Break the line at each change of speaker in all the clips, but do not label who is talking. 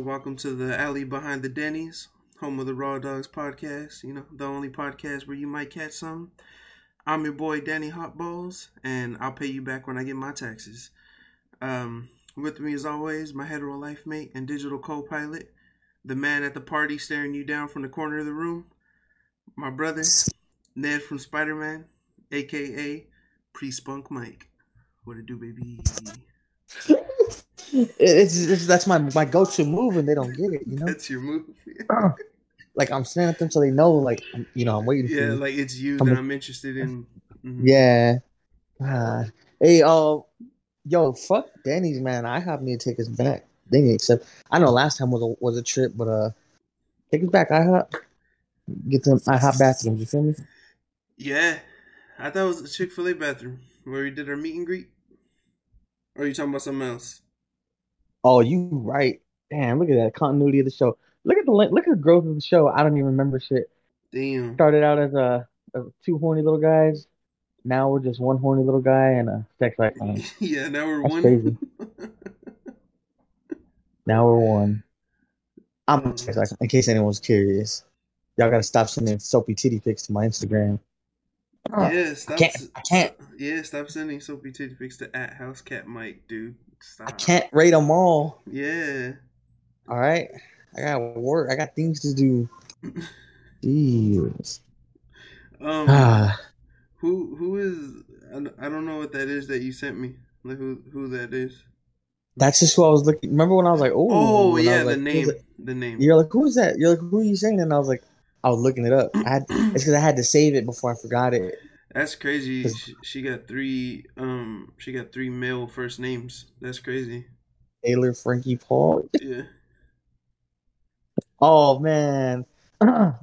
Welcome to the alley behind the Denny's, home of the Raw Dogs podcast. You know, the only podcast where you might catch some. I'm your boy Danny Hotballs, and I'll pay you back when I get my taxes. Um, with me, as always, my hetero life mate and digital co-pilot, the man at the party staring you down from the corner of the room, my brother Ned from Spider Man, aka Pre Spunk Mike. What it do, baby?
It's, it's that's my my go to move, and they don't get it. You know,
That's your move.
like I'm staring at them so they know, like I'm- you know, I'm waiting
yeah,
for you.
Yeah, like it's you
I'm
that
a-
I'm interested in. Mhm.
Yeah. God. Hey, uh, yo, fuck Danny's man. I have need to take us back. They need to accept. I know last time was a was a trip, but uh, take us back. IHOP. Get them. IHOP bathrooms. You feel me?
Yeah, I thought it was a Chick Fil A bathroom where we did our meet and greet. Or are you talking about something else?
Oh, you right. Damn, look at that continuity of the show. Look at the look at the growth of the show. I don't even remember shit.
Damn.
Started out as a, a two horny little guys. Now we're just one horny little guy and a sex icon.
yeah, now we're
That's
one.
crazy. Now we're one. I'm a sex icon, in case anyone's curious. Y'all gotta stop sending soapy titty pics to my Instagram.
yeah, stop.
can't- I can't.
Yeah, stop sending soapy titty pics to at House Cat Mike, dude. Stop.
I can't rate them all.
Yeah.
All right, I got work. I got things to do. Jeez.
Um.
Ah,
Who who is? I don't- I don't know what that is that you sent me. Like who who that is?
that's just who I was looking. Remember when I was like, "Oh,
Oh yeah, the
like,
name.
it?
The name.
You're like, who is that? You're like, who are you saying? And I was like, I was looking it up. I had, it's because I had to save it before I forgot it.
That's crazy. She, she got three. Um, she got three male first names. That's crazy.
Taylor Frankie Paul.
Yeah.
Oh man,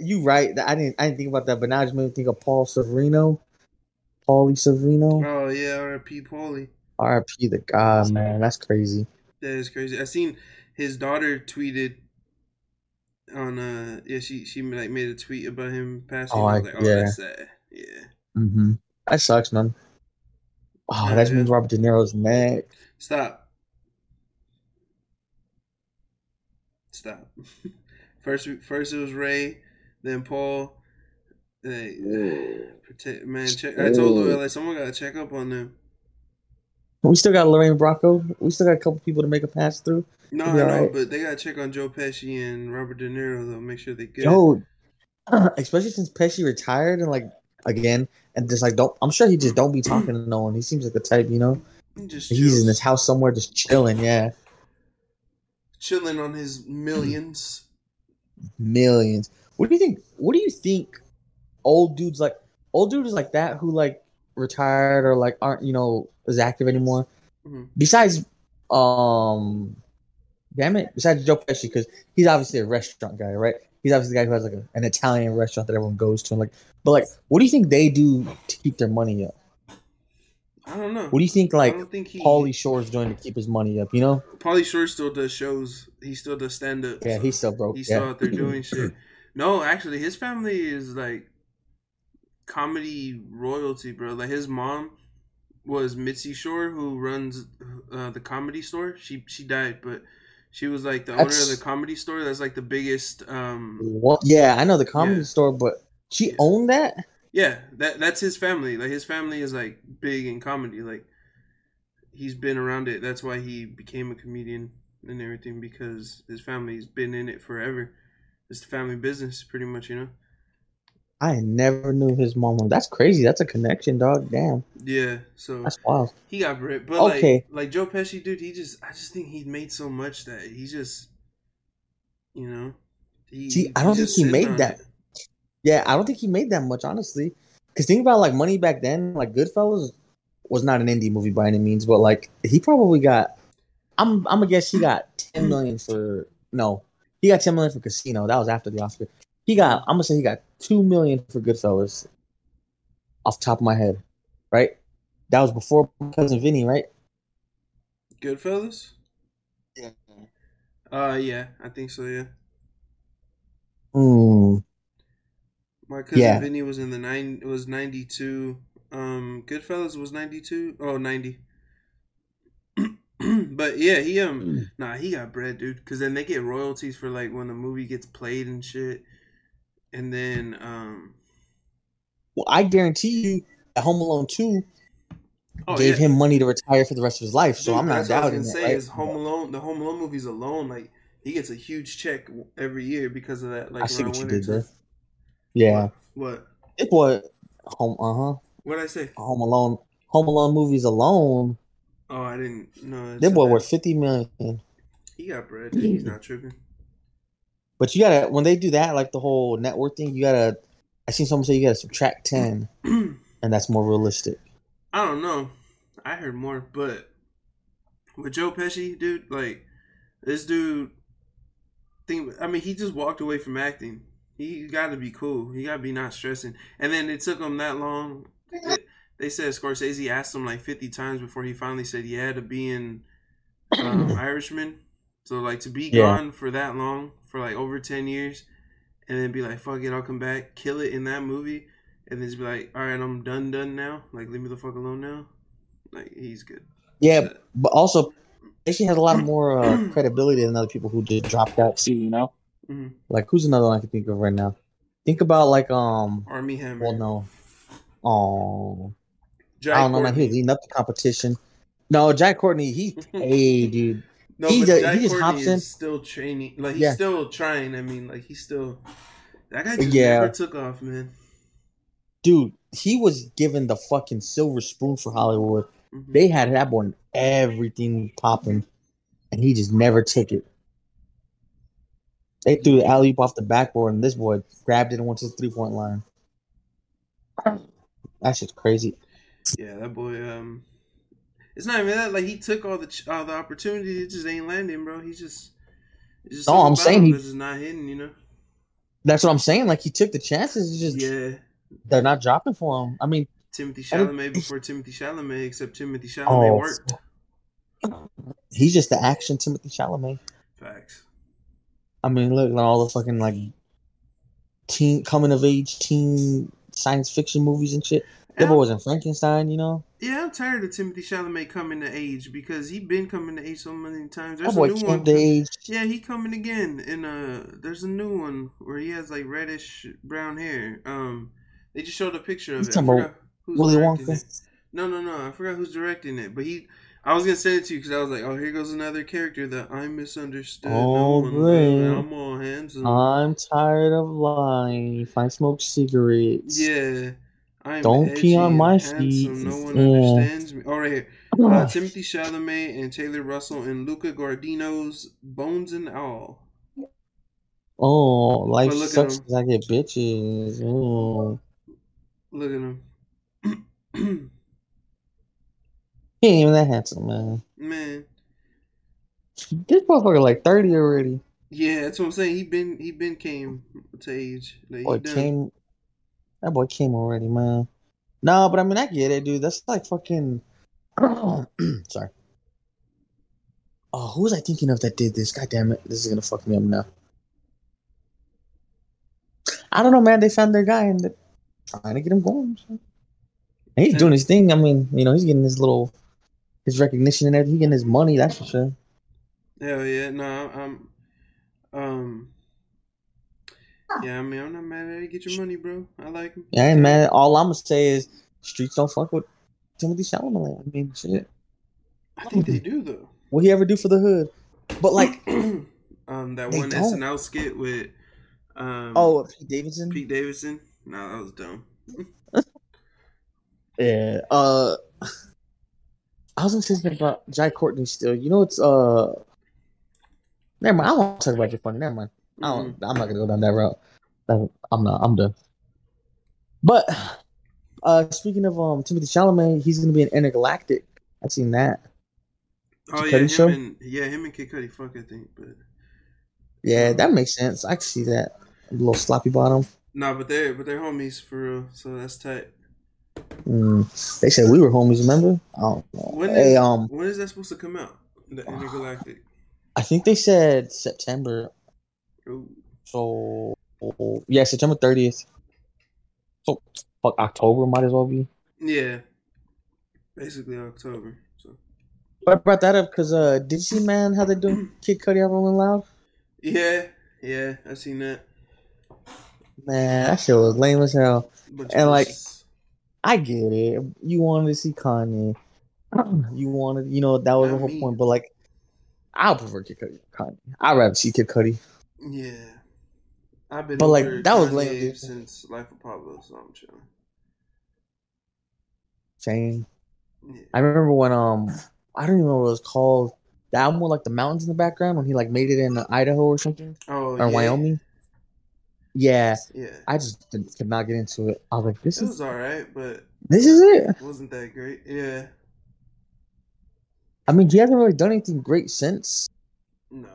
you right. I didn't. I didn't think about that, but now I just made me think of Paul Sorvino. Paulie Sorvino.
Oh yeah, R.I.P. Paulie.
R.I.P. the God, man. That's crazy.
That is crazy. I seen his daughter tweeted on uh yeah she she like made a tweet about him passing.
Oh,
I was like, oh
yeah.
that's sad. Yeah.
Mm-hmm. That sucks, man. Oh,
Yeah,
that means Robert De Niro's neck.
Stop. Stop. first first it was Ray, then Paul. Hey, protect man. Check. I told Lil like someone gotta check up on them.
We still got Lorraine Bracco. We still got a couple people to make a pass through.
No, I know,
alright.
but they gotta check on Joe Pesci and Robert De Niro though. Make sure they get.
Yo, especially since Pesci retired and like again, and just like don't. I'm sure he just don't be talking to no one. He seems like the type, you know.
Just
He's
chills,
in his house somewhere, just chilling. Yeah,
chilling on his millions.
millions. What do you think? What do you think? Old dudes like old dudes like that who like retired or like aren't you know as active anymore.
Mhm.
Besides, um, damn it. Besides Joe Pesci, because he's obviously a restaurant guy, right? He's obviously the guy who has like a, an Italian restaurant that everyone goes to. And like, but like, what do you think they do to keep their money up?
I don't know.
What do you think
I
like
don't think he.
Pauly Shore's doing to keep his money up? You know?
Pauly Shore still does shows. He still does stand up.
Yeah, he's still broke.
He's
yeah.
still out there doing shit. No, actually, his family is like comedy royalty, bro. Like his mom was Mitzi Shore, who runs uh, the comedy store. She she died, but she was like the owner of the comedy store. That's like the biggest. Um,
What? Yeah, I know the comedy
Yeah.
store, but she owned that.
yeah, that that's his family. Like his family is like big in comedy. Like he's been around it. That's why he became a comedian and everything because his family's been in it forever. It's the family business, pretty much, you know.
I never knew his mom. That's crazy. That's a connection, dog. Damn,
Yeah, so
that's wild.
he got ripped. But
Okay.
like, like Joe Pesci, dude, he just, I just think he made so much that he just, you know, he,
See, I don't think he made that.
it.
Yeah, I don't think he made that much, honestly. Because think about like money back then. Like Goodfellas was not an indie movie by any means, but like he probably got. I'm I'm gonna guess he got ten million for no, he got ten million for Casino. That was after the Oscar. He got I'm gonna say he got two million for Goodfellas. Off the top of my head, right? That was before cousin Vinny, right?
Goodfellas.
Yeah.
Uh, yeah, I think so. Yeah,
Hmm.
My cousin
Yeah.
Vinny was in the nine. It was ninety two. Um, Goodfellas was ninety two. Oh, 90. but yeah, he um, nah, he got bread, dude. Because then they get royalties for like when the movie gets played and shit. And then um,
Well, I guarantee you, that Home Alone Two
oh
gave
yeah,
him money to retire for the rest of his life. So
Dude,
I'm not
that's what I
doubting
was
it.
gonna say
right?
is Home Alone. The Home Alone movies alone, like he gets a huge check every year because of that. Like
I see what you did there. Yeah,
What? What?
it was Home. Uh huh.
What'd I say?
Home Alone. Home Alone movies alone,
Oh, I didn't know. it
boy worth fifty million.
He got bread. Dude. He's not tripping.
But you gotta when they do that, like the whole network thing, you gotta. I seen someone say you gotta subtract ten, and that's more realistic.
I don't know. I heard more, but with Joe Pesci, dude, like this dude. Think I mean, he just walked away from acting. He got to be cool. He got to be not stressing. And then it took him that long. It- they said Scorsese asked him like fifty times before he finally said yeah to be in um, Irishman. So like to be
Yeah.
gone for that long, for like over ten years, and then be like, "Fuck it, I'll come back, kill it in that movie," and then just be like, "All right, I'm done, done now. Like leave me the fuck alone now." Like he's good.
Yeah, but also, Pesci has a lot more uh, credibility than other people who just dropped out. See, you know,
Mhm.
like who's another one I can think of right now? Think about like um.
Armie Hammer.
Well, no. Oh,
Jai
I don't know, man. He was leading up the competition. No, Jack Courtney, he, hey, dude.
No,
he
but Jai
he just
Courtney
hops in.
is still training. Like he's
Yeah.
still trying. I mean, like he's still. That guy just
Yeah.
never took off, man.
Dude, he was given the fucking silver spoon for Hollywood.
Mhm.
They had that boy in everything popping, and he just never took it. They threw the alley off the backboard, and this boy grabbed it and went to the three point line. That shit's crazy.
Yeah, that boy. Um, it's not even that. Like he took all the ch- all the opportunity. It just ain't landing, bro. He's just. It's just
No, I'm saying
he's just not hitting. You know.
That's what I'm saying. Like he took the chances. It's just
Yeah.
they're not dropping for him. I mean,
Timothy Chalamet before Timothy Chalamet, except Timothy Chalamet
Oh.
worked.
he's just the action Timothy Chalamet.
Facts.
I mean, look at all the fucking like teen coming of age teen science fiction movies and shit. That boy was in Frankenstein, you know.
yeah, I'm tired of Timothy Chalamet coming to age because he been coming to age so many times.
That
There's
boy
a new one.
age.
Yeah, he coming again. And uh there's a new one where he has like reddish brown hair. Um they just showed a picture of
You
it.
Talking about
who's
Willy Wonka.
it. No, no, no. I forgot who's directing it. But he I was gonna say it to you because I was like, oh, here goes another character that I misunderstood.
Oh,
no. I'm all handsome.
I'm tired of lying. I smoke cigarettes,
yeah. I'm
Don't pee on my feet.
No one
Yeah.
understands me. All right, here. Uh, Timothy Chalamet and Taylor Russell and Luca Guadagnino's Bones and All.
oh, life sucks I get bitches. Oh,
Look at him.
he ain't even that handsome, man.
Man.
This motherfucker like thirty already.
Yeah, that's what I'm saying. He been he been came to age. Like,
Boy came. That boy came already, man. No, but I mean, I get it, dude. That's like fucking. Sorry. Oh, who was I thinking of that did this? God damn it! This is gonna fuck me up now. I don't know, man. They found their guy and they're trying to get him going. so. And he's doing his thing. I mean, you know, he's getting his little, his recognition and everything. Getting his money. That's for sure.
Hell yeah, no, I'm um Yeah, I mean I'm not mad at it. Get your money, bro. I like him.
Yeah, ain't man. All I'm gonna say is, streets don't fuck with Timothy Chalamet. I mean, shit.
I think they do though.
What he ever do for the hood? But like,
um that one
don't.
SNL skit with um
oh, Pete Davidson.
Pete Davidson. No, that was dumb.
Yeah. Uh, I was something about Jai Courtney still. You know, it's uh. Never mind. I don't want to talk about your funny. Never mind. I don't. I'm not gonna go down that route. I'm not. I'm done. But uh, speaking of um Timothy Chalamet, he's gonna be in Entergalactic. I've seen that.
Oh
Kid
yeah, him
show?
and yeah, him and Kid Cudi fuck I think, but
Yeah, that makes sense. I can see that. A little sloppy bottom.
nah, but they're but they're homies for real, so that's tight.
Mm. They said we were homies. Remember? I don't know.
When is
hey, um,
when is that supposed to come out? The Entergalactic.
I think they said September.
Ooh.
So yeah, September thirtieth. So fuck October might as well be.
Yeah. Basically October. So
But I brought that up because uh, did you see man how they doing Kid Cudi album in Loud?
Yeah, yeah, I seen that.
Man, that shit was lame as hell.
Bunch
And, like. I get it. You wanted to see Kanye. You wanted, you know, that was the whole
me.
point. But like, I prefer Kid Cudi. Kanye. I'd rather see Kid Cudi.
yeah, I've been
But, like, that was
Kanye
lame, dude.
since Life of Pablo, so I'm chilling.
Same.
Yeah.
I remember when um, I don't even know what it was called. The album with like the mountains in the background when he like made it in Idaho or something
Oh,
or
yeah.
Wyoming. Yeah,
Yeah,
I just didn't, could not get into it. I was like, this
it
is
all right, but
this is it.
it wasn't that great. Yeah,
I mean, he hasn't really done anything great since.
no.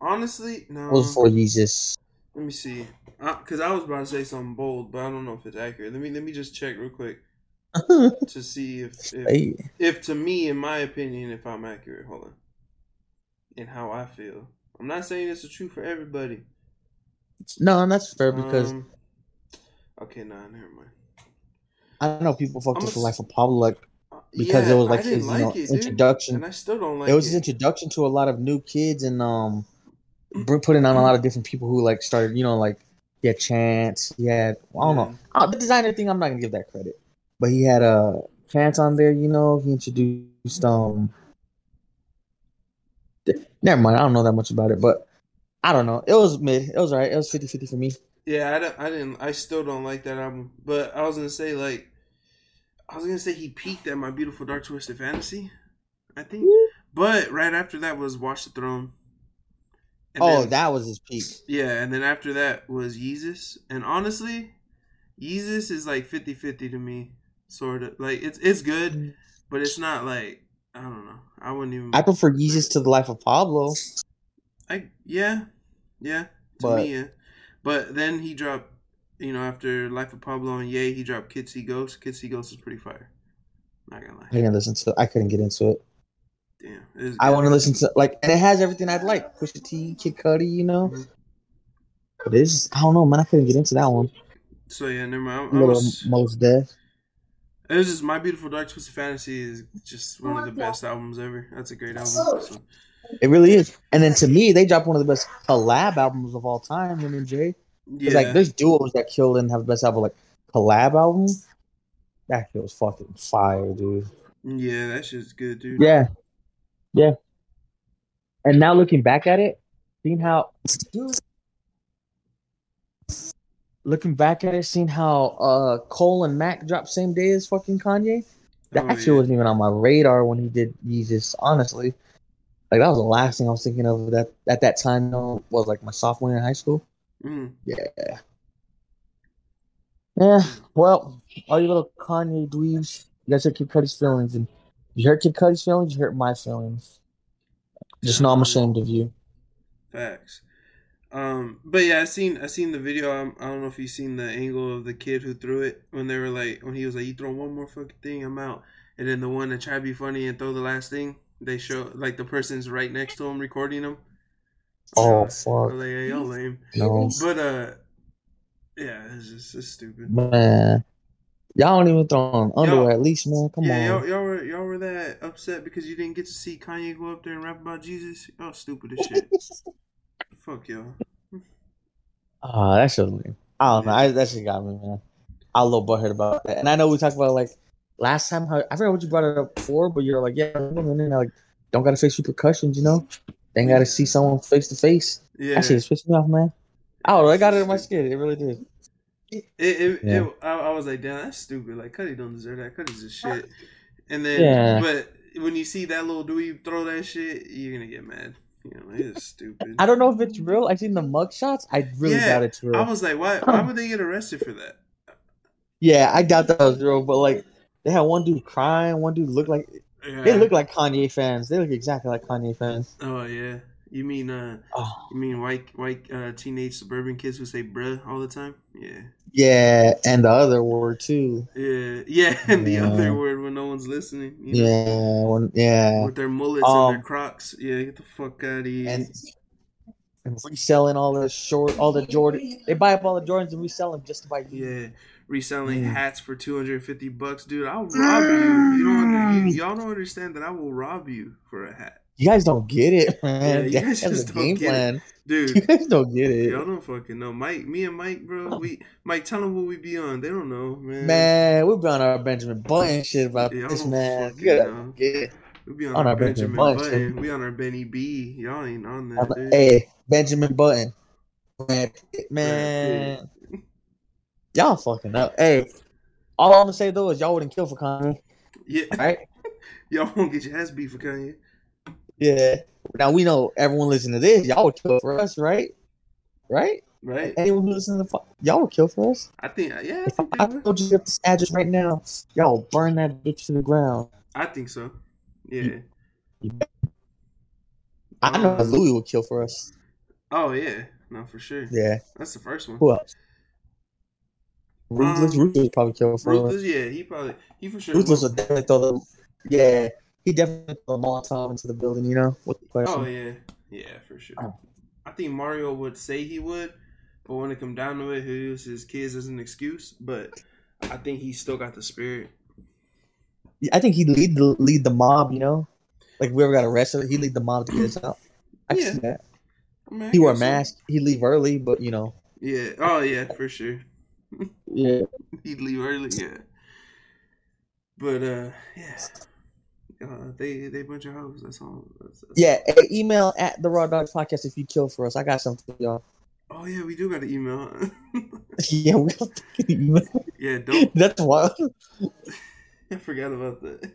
Honestly, no.
It was for Jesus.
Let me see, because I was about to say something bold, but I don't know if it's accurate. Let me let me just check real quick to see if if,
Hey,
if to me, in my opinion, if I'm accurate. Hold on, and how I feel. I'm not saying it's the truth for everybody.
No, and that's fair because
Um, okay, nah, never mind.
I don't know people fucked
I'm
with
a
the life of Pablo like
Uh,
because
yeah,
it was like his
like
you know,
it,
introduction.
and I still don't like
it was his introduction to a lot of new kids and um, putting on a lot of different people who like started, you know, like had Chance, he had I don't know oh, the designer thing. I'm not gonna give that credit, but he had a Chance on there. You know, he introduced um. Never mind, I don't know that much about it, but I don't know. It was mid. It was alright. It was 50-50 for me.
Yeah, I, don't, I didn't. I still don't like that album. But I was gonna say like, I was gonna say he peaked at my beautiful dark twisted fantasy. I think. But right after that was Watch the Throne. And
oh,
then-
that was his peak.
yeah, and then after that was Yeezus. And honestly, Yeezus is like 50-50 to me, sort of. Like it's it's good, mm. but it's not like I don't know. I wouldn't even.
I prefer Yeezus to the life of Pablo.
I yeah, yeah. To
But-
me, yeah. But then he dropped, you know, after Life of Pablo and Ye, he dropped Kids See Ghosts. Kids See Ghosts is pretty fire. Not gonna lie.
I didn't listen to. It. I couldn't get into it.
Damn. It
I want to listen to like, and it has everything I'd like. Pusha T, Kid Cudi, you know.
Mhm.
But it's I don't know, man. I couldn't get into that one.
So yeah, never mind. I, I
Little
was,
most deaf.
it was just My Beautiful Dark Twisted Fantasy is just one of the best albums ever. That's a great album. So,
It really is. And then to me, they dropped one of the best collab albums of all time. Him and Jay.
yeah.
It's like there's duos that kill and have the best album, like collab album. That shit was fucking fire, dude.
yeah, that shit's good, dude.
Yeah, yeah. And now looking back at it, seeing how, looking back at it, seeing how uh Cole and Mac dropped same day as fucking Kanye. That
Oh,
shit
yeah.
wasn't even on my radar when he did Yeezus. Honestly, like that was the last thing I was thinking of that at that time. though, was like my sophomore year in high school.
Mm.
Yeah. Yeah. Well, all you little Kanye dweebs, you guys hurt Kid Cudi's feelings, and you hurt Kid Cudi's feelings, you hurt my feelings. Just know I'm ashamed of you.
Facts. Um, but yeah, I seen I seen the video. Um, I don't know if you seen the angle of the kid who threw it when they were like when he was like, "You throw one more fucking thing, I'm out." And then the one that tried to be funny and throw the last thing, they show like the person's right next to him recording him.
Oh fuck
was like, "Hey, y'all lame."
no,
But uh, yeah, it's just it's stupid.
man. Y'all don't even throw on underwear at least, man. Come
yeah,
on.
y'all, y'all were y'all were that upset because you didn't get to see Kanye go up there and rap about Jesus. Y'all stupid as shit. Fuck y'all.
Ah, that shit. was lame. I don't know. I, that shit got me, man. I was a little butthurt about that. And I know we talked about like last time. How I forgot what you brought it up for, but you're like, yeah, and then like, don't gotta face repercussions, you know. Then gotta see someone face to face.
Yeah.
That shit just pissed me off, man. Oh. I got it in my skin. It really did.
It, it,
Yeah.
it I, I was like, damn, that's stupid. Like, Cudi don't deserve that. Cudi's just shit. And then,
Yeah.
but when you see that little dweeb throw that shit, you're gonna get mad. You know, it's stupid.
I don't know if it's real. I've seen the mug shots. I really
Yeah,
doubt it's real.
I was like, why? Why would they get arrested for that?
yeah, I doubt that was real. But like, they had one dude crying. One dude looked like
Yeah.
they look like Kanye fans. They look exactly like Kanye fans.
Oh yeah. You mean uh?
Oh,
You mean white white uh, teenage suburban kids who say "bruh" all the time? Yeah.
yeah, and the other word too.
Yeah. Yeah. And the other word when no one's listening. You know,
Yeah, when, yeah.
With their mullets
Um,
and their Crocs. Yeah. Get the fuck out of here.
And and reselling all the short, all the Jordan. They buy up all the Jordans and resell them just to buy.
Yeah, reselling
Mm.
hats for two hundred fifty bucks, dude. I'll rob you. You don't. Under, you, y'all don't understand that I will rob you for a hat,
You guys don't get it, man.
Yeah, you guys
That's
just don't
game
get it.
plan. You guys don't get it,
Y'all don't fucking know, Mike. Me and Mike, bro. We Mike, tell them what we be on. They don't know, man.
man. We've been on our Benjamin Button shit about this, man.
fucking
You gotta
know.
get it.
We be on,
on
our
our Benjamin
Benjamin
Button
Button. We on our Benny B. Y'all ain't on that, dude.
Hey, Benjamin Button, man, man. Y'all fucking up. Hey, all I'm gonna say though is y'all wouldn't kill for Kanye,
Yeah,
right?
y'all won't get your ass beat for Kanye.
Yeah. Now we know everyone listening to this, y'all would kill for us, right? Right?
Right?
Anyone who listens to y'all would kill for us.
I think, yeah, I
If
think,
I told you this address right now, y'all burn that bitch to the ground.
I think so. Yeah.
I know
Um,
Louis would kill for us.
Oh yeah, no, for sure.
Yeah.
That's the first one.
Who else? Ruthless,
Um,
Ruthless probably kill for.
Ruthless, yeah, he probably, he for sure.
Ruthless
would.
definitely throw the. Yeah, he definitely throw a Molotov into the building. You know, with the question.
Oh yeah, yeah, for sure.
Oh.
I think Mario would say he would, but when it come down to it, he uses his kids as an excuse. But I think he still got the spirit.
I think he'd lead the lead the mob. You know, like if we ever got arrested, he'd lead the mob to get us out. I
Yeah.
see that.
I mean, I
He wore a
so.
mask. He'd leave early, but you know,
Yeah. Oh yeah, for sure.
Yeah.
He'd leave early. Yeah. But uh, yeah. Uh, they they bunch of hoes. That's all. That's, that's-
Yeah, email at the Raw Dogs Podcast if you kill for us. I got something y'all.
Oh yeah, we do got an email.
yeah, we got fucking email.
yeah. Don't.
That's wild.
I forgot about that.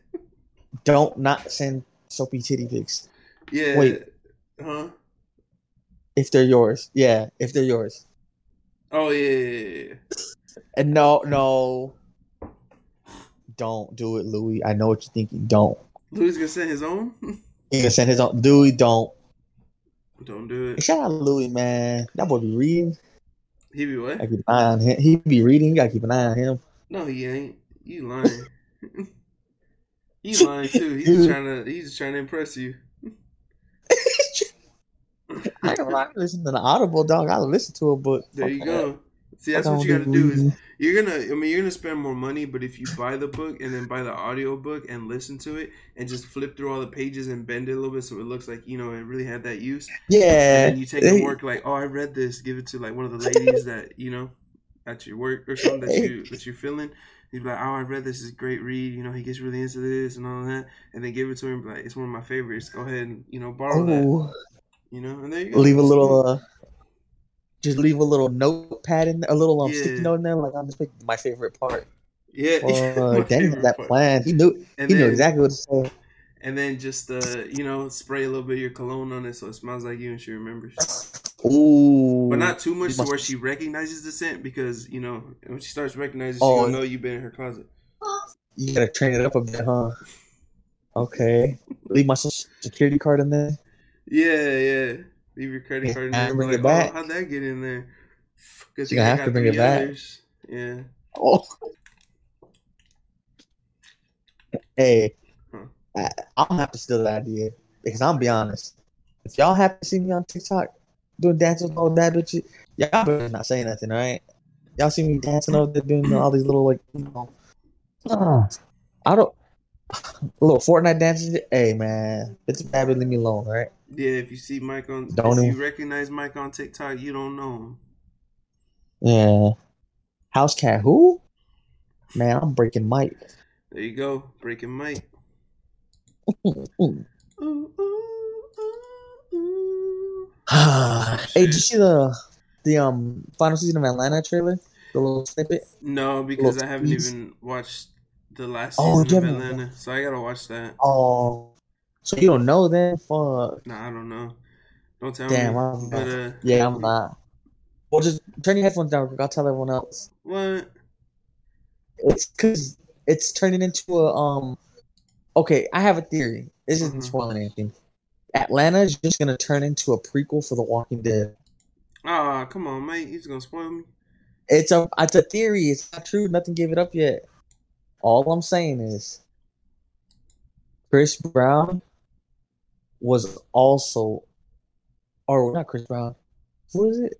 Don't not send soapy titty pics
Yeah.
Wait.
Huh?
if they're yours. Yeah, if they're yours.
Oh yeah, yeah, yeah.
And no, no, don't do it, Louis. I know what you're thinking. Don't.
Louis gonna send his own.
He gonna send his own. Louis, don't.
Don't do it.
Shout out Louis, man. That boy be reading.
He be what?
I keep an eye on him. He be reading. You gotta keep an eye on him.
No, he ain't. You lying. you lying too. He's just trying to. He's just trying to impress you.
I don't listening to the Audible dog. I listen to it, but
There you go. See, that's what you got to do. Is you're gonna. I mean, you're gonna spend more money, but if you buy the book and then buy the audio book and listen to it and just flip through all the pages and bend it a little bit so it looks like you know it really had that use.
yeah.
And you take it to work like, oh, I read this. Give it to like one of the ladies that you know at your work or something that you that you're feeling. You'd be like, oh, I read this. Is a great read. You know, he gets really into this and all that. And then give it to him. Like, it's one of my favorites. Go ahead and you know borrow that.
Oh,
You know, and there you go.
leave a little. uh Just leave a little notepad in there, a little um,
Yeah.
sticky note in there. Like I'm just picking my favorite part.
yeah.
Uh, that
part.
plan. He knew.
And
he knew
then-
exactly what to say.
and then just uh you know spray a little bit of your cologne on it so it smells like you and she remembers
Ooh.
but not too much to where she recognizes the scent because you know when she starts recognizing
Oh.
she'll know you've been in her closet
You gotta train it up a bit, huh? Okay. Leave my social security card in there.
yeah yeah leave your credit card in there and
bring
be
it back.
oh, how'd that get in there because
You gonna have to bring it back.
yeah
Oh. Hey,
Huh.
I, I'm gonna have to steal that idea because I'm be honest. If y'all happen to see me on TikTok doing dances with all that bitch, y'all better not say nothing, right? Y'all see me dancing over there doing all these little like, you know, uh, I don't little Fortnite dances. Hey man, it's bad, but leave me alone, right?
Yeah if you see mike on
Don't
if you recognize mike on tiktok you don't know him
Yeah. House cat, who? Man, I'm breaking Mike.
there you go breaking mike
hey, did you see the the um final season of Atlanta trailer? The little snippet.
No, because I haven't
tease.
even watched the last
Oh,
season
you
of Atlanta, so I gotta watch that.
Oh, so you don't know then? Fuck.
Nah, I don't know. Don't tell
Damn,
me.
I'm
But uh,
Yeah, I'm not. Well, just turn your headphones down. I'll tell everyone else.
what?
It's because it's turning into a um. Okay, I have a theory. This isn't
Mhm.
spoiling anything. Atlanta is just gonna turn into a prequel for The Walking Dead.
Ah, come on, mate. He's gonna spoil me.
It's a it's a theory. It's not true. Nothing gave it up yet. All I'm saying is Chris Brown was also or not Chris Brown. What is it?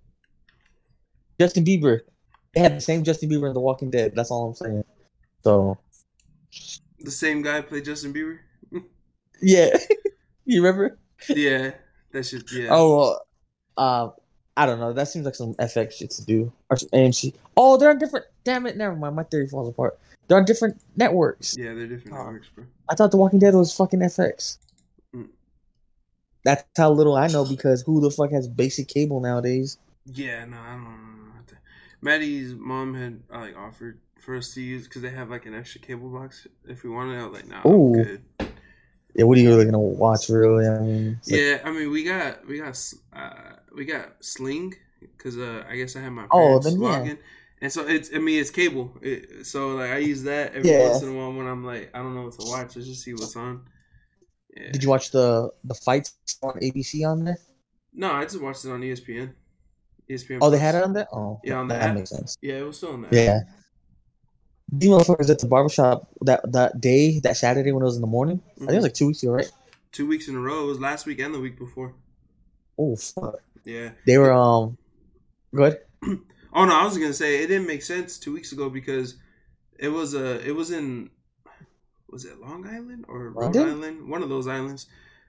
Justin Bieber. They had the same Justin Bieber in The Walking Dead. That's all I'm saying. So
The same guy played Justin Bieber.
yeah, you remember?
yeah, that should. Yeah.
Oh, uh, I don't know. That seems like some FX shit to do or some AMC. Oh, they're on different. Damn it! Never mind. My theory falls apart. They're on different networks.
Yeah, they're different networks, bro.
I thought The Walking Dead was fucking FX. That's how little I know because who the fuck has basic cable nowadays?
Yeah, no, I don't know. Maddie's mom had like offered for us to use because they have like an extra cable box if we wanted. I was like, nah,
Ooh.
I'm good.
Yeah, what are you really gonna watch? Really? I mean, it's like-
Yeah, I mean, we got we got uh we got Sling because uh I guess I have my
Oh,
parents
then yeah.
and so it's I mean it's cable, it, so like I use that every
Yeah.
once in a while when I'm like I don't know what to watch. I just see what's on. Yeah.
Did you watch the the fights on ABC on there?
No, I just watched it on ESPN. ESPN.
Oh, they had it on there. Oh,
Yeah, on the
that makes sense.
Yeah, it was still on that.
Yeah. You motherfuckers at the barbershop that that day, that Saturday when it was in the morning. I think it was like two weeks ago, right?
Two weeks in a row. It was last week and the week before.
Oh fuck.
Yeah.
They were um good.
Oh no, I was gonna say it didn't make sense two weeks ago because it was a it was in was it Long Island or Rhode
London?
Island? One of those islands.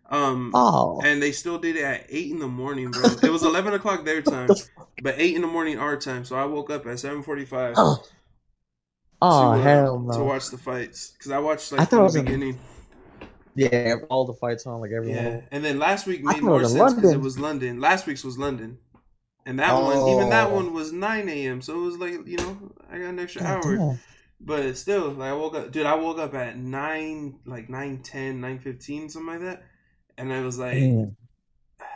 Um
Oh.
and they still did it at eight in the morning, bro. It was eleven o'clock their time, but eight in the morning our time. So I woke up at seven forty five
Oh, oh
to, uh,
hell
to watch the fights because I watched like I
thought it
from
was
the
in-
beginning.
Yeah, all the fights on like everyone.
Yeah, and then last week made more sense because it was London. Last week's was London, and that one, even that
Oh.
one was nine a.m. So it was like you know I got an extra
God
hour.
damn.
But still, like I woke up, dude. I woke up at nine, like nine ten, nine fifteen, something like that, and I was like,
Damn.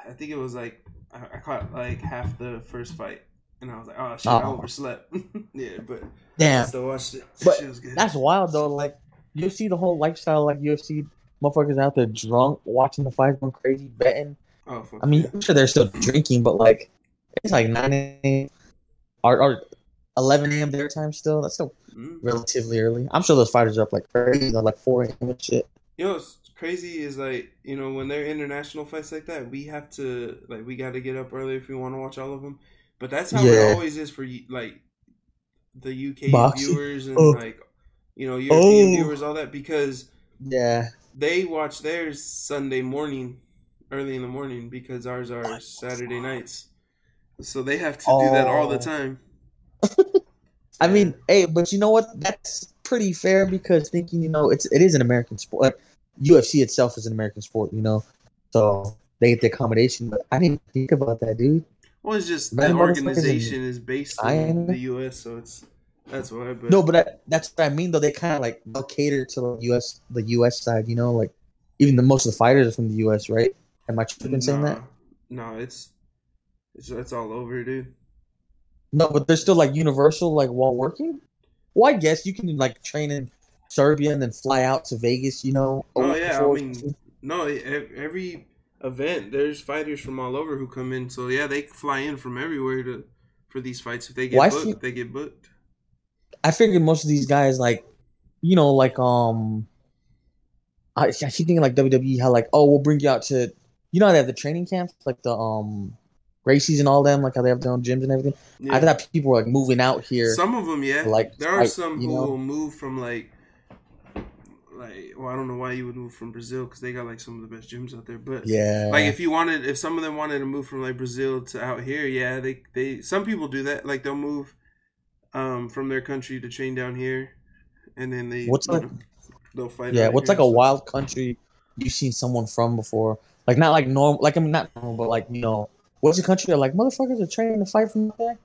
I think it was like I, I caught like half the first fight, and I was like, oh shit, I
Oh.
overslept. yeah, but I
Damn.
still watched it.
But
was good.
That's wild though. Like you see the whole lifestyle, like UFC motherfuckers out there drunk, watching the fights, going crazy, betting.
oh.
I mean. I'm sure they're still drinking, but like it's like nine a.m. or, or eleven a.m. their time still. That's still
Mm.
relatively early. I'm sure those fighters are up like crazy, they're like four a.m. and shit.
You know what's crazy is like you know when they're international fights like that, we have to like we got to get up early if we want to watch all of them. But that's how
Yeah.
it always is for like the UK
Boxing?
viewers and
Oh.
like you know European
Oh.
viewers, all that because
Yeah,
they watch theirs Sunday morning, early in the morning because ours are Saturday nights. So they have to do that all the
Oh.
time.
I mean, hey, but you know what? That's pretty fair because thinking, you know, it's it is an American sport. Like, UFC itself is an American sport, you know, so they get the accommodation. But I didn't think about that, dude.
Well, it's just the organization is based in the US, so it's that's why. But
No, but that, that's what I mean. Though they kind of like they'll cater to the U.S. the U.S. side, you know, like even the most of the fighters are from the U.S. Right? Am I tripping saying that?
No, it's it's it's all over, dude.
No, but they're still like universal, like while working. Well, I guess you can like train in Serbia and then fly out to Vegas, you know.
Oh yeah, I mean, no, every event there's fighters from all over who come in. So yeah, they fly in from everywhere to for these fights. If they get
Well,
booked, they get booked.
I figured most of these guys like, you know, like um, I, I keep thinking like WWE how like oh we'll bring you out to, you know how they have the training camps like the um, Gracies and all them like how they have their own gyms and everything.
Yeah.
I thought people were like moving out here.
Some of them, yeah.
like,
there are
like,
some who
know?
will move from like, like well, I don't know why you would move from Brazil because they got like some of the best gyms out there. But
yeah,
like if you wanted, if some of them wanted to move from like Brazil to out here, yeah, they they some people do that. Like they'll move um from their country to train down here, and then they
What's like-
they'll fight.
yeah. What's like a wild country you've seen someone from before? Like not like normal, like I mean not normal, but like you know, what's a country that like motherfuckers are training to fight from there?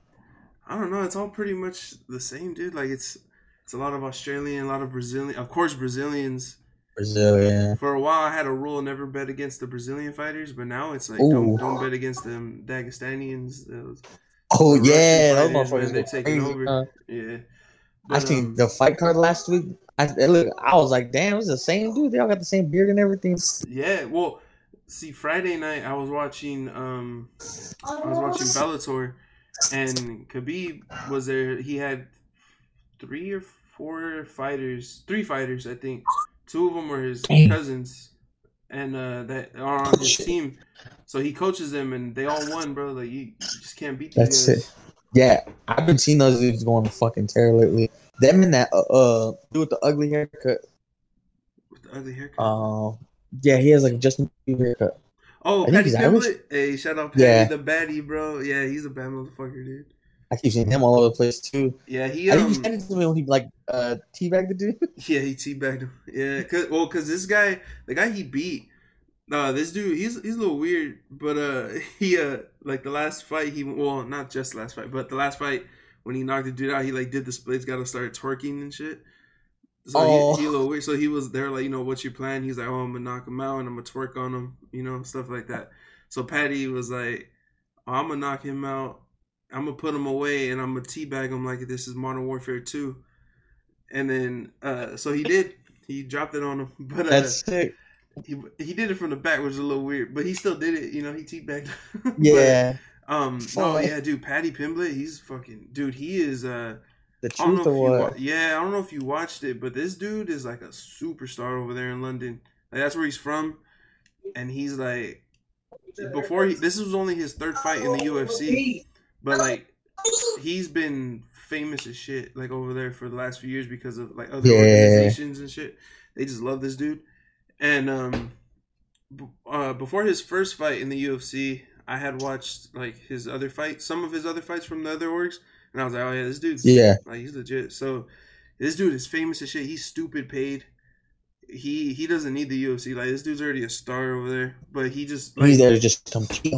I don't know. It's all pretty much the same, dude. Like it's it's a lot of Australian, a lot of Brazilian, of course Brazilians.
Brazil, yeah.
For a while, I had a rule never bet against the Brazilian fighters, but now it's like
Ooh.
don't don't bet against them Dagestanians. Those,
Oh
The
yeah, those motherfuckers
they're taking over.
huh?
yeah.
I
But,
seen
um,
the fight card last week. I look, I was like, damn, it's the same dude. They all got the same beard and everything.
Yeah, well, see, Friday night I was watching um I was watching Bellator, and Khabib was there. He had three or four fighters, three fighters, I think. Two of them were his
Damn.
cousins, and uh, that are on his team. So he coaches them, and they all won, bro. Like you, you just can't beat these
That's
guys.
it. Yeah, I've been seeing those dudes going to fucking tear lately. Them and that uh, uh dude with the ugly haircut.
With the ugly haircut.
Uh, yeah, he has like Justin Bieber haircut.
oh,
I he's.
Pimblett. Hey, shout out Paddy
Yeah.
the baddie, bro. Yeah, he's a bad motherfucker, dude.
I keep seeing him all over the place too.
Yeah, he
I think he
um,
said it to me when he like uh teabagged the dude.
Yeah, he teabagged him. Yeah, cause well, cause this guy, the guy he beat, uh, this dude, he's he's a little weird, but uh, he uh, like the last fight, he well, not just last fight, but the last fight when he knocked the dude out, he like did the splits, got to start twerking and shit. So
Oh.
he, he little. So he was there, like you know, what's your plan? He's like, oh, I'm gonna knock him out and I'm gonna twerk on him, you know, stuff like that. So Paddy was like, oh, I'm gonna knock him out. I'm gonna put him away and I'm gonna teabag him like this is Modern Warfare 2. And then, uh, so he did. He dropped it on him, but uh,
That's sick.
he he did it from the back, which is a little weird, but he still did it. You know, he teabagged. But,
Yeah,
um.
Oh,
Oh yeah, dude. Paddy Pimblett, he's fucking dude. He is. Uh.
The
I don't know
truth or what?
Wa- yeah, I don't know if you watched it, but this dude is like a superstar over there in London. Like that's where he's from, and he's like. Before he, this was only his third fight in the UFC, but like he's been famous as shit like over there for the last few years because of like other
Yeah.
organizations and shit. They just love this dude. And um b- uh before his first fight in the UFC, I had watched like his other fight, some of his other fights from the other orgs, and I was like, "Oh yeah, this dude's
Yeah.
like he's legit." So this dude is famous as shit. He's stupid paid. He he doesn't need the UFC. Like this dude's already a star over there, but he just like,
He's there to just compete.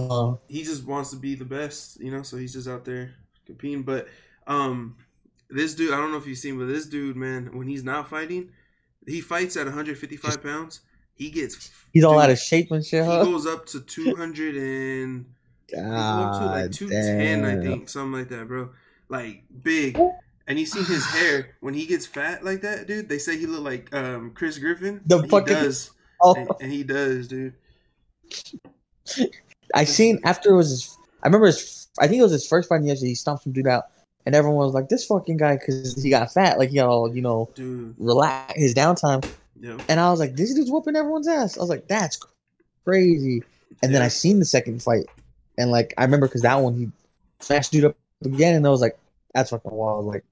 He just wants to be the best, you know, so he's just out there competing. But um this dude, I don't know if you've seen, but this dude, man, when he's not fighting, he fights at 155 pounds. He gets
he's all
dude,
out of shape and shit.
He
Huh?
goes up to 200 and goes up to like
God
210, I think, something like that, bro. Like big. And you see his hair when he gets fat like that, dude. They say he look like um Chris Griffin.
The
he
fucking-
does,
Oh,
and, and he does, dude.
I seen after it was. His, I remember his. I think it was his first fight in the UFC. He stomped some dude out, and everyone was like, "This fucking guy," because he got fat. Like he got all you know,
Dude,
relax his downtime.
yeah.
And I was like, "This dude's whooping everyone's ass." I was like, "That's crazy." And then I seen the second fight, and like I remember because that one he smashed dude up again, and I was like, "That's fucking wild." Like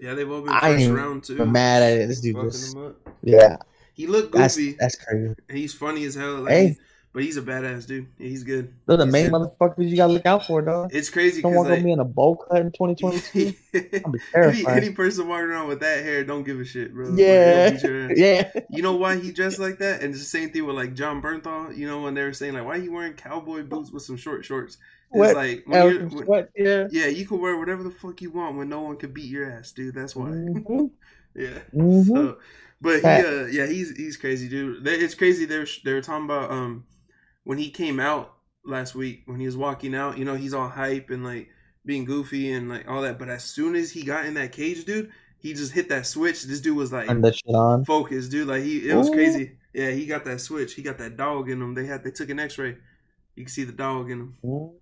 Yeah, they've all been
I
first round too.
I'm mad at it. This dude
him
yeah,
He looked
that's
goofy,
that's crazy.
and he's funny as hell. Like,
Hey.
he's- but he's a badass dude. Yeah, he's good.
Those are the
He's
main
good.
motherfuckers you gotta look out for, dog.
It's crazy
Don't
because
walk up
like,
me in a bowl cut in 2022. I'll be
any, any person walking around with that hair don't give a shit, bro.
Yeah.
they'll beat your ass.
yeah,
You know why he dressed like that? And it's the same thing with like Jon Bernthal. You know when they were saying like, why are you wearing cowboy boots with some short shorts? It's
What?
like when
Sweat, yeah.
yeah, you can wear whatever the fuck you want when no one can beat your ass, dude. That's why.
Mhm,
Yeah.
mhm.
So, but he, uh, yeah, he's he's crazy, dude. It's crazy. They were they were talking about um when he came out last week when he was walking out. You know, he's all hype and like being goofy and like all that. But as soon as he got in that cage, dude, he just hit that switch. This dude was like
Turn that shit on.
focused, dude. Like he, it was
Ooh.
crazy. Yeah, he got that switch. He got that dog in him. They had they took an X ray. You can see the dog in him.
Mhm.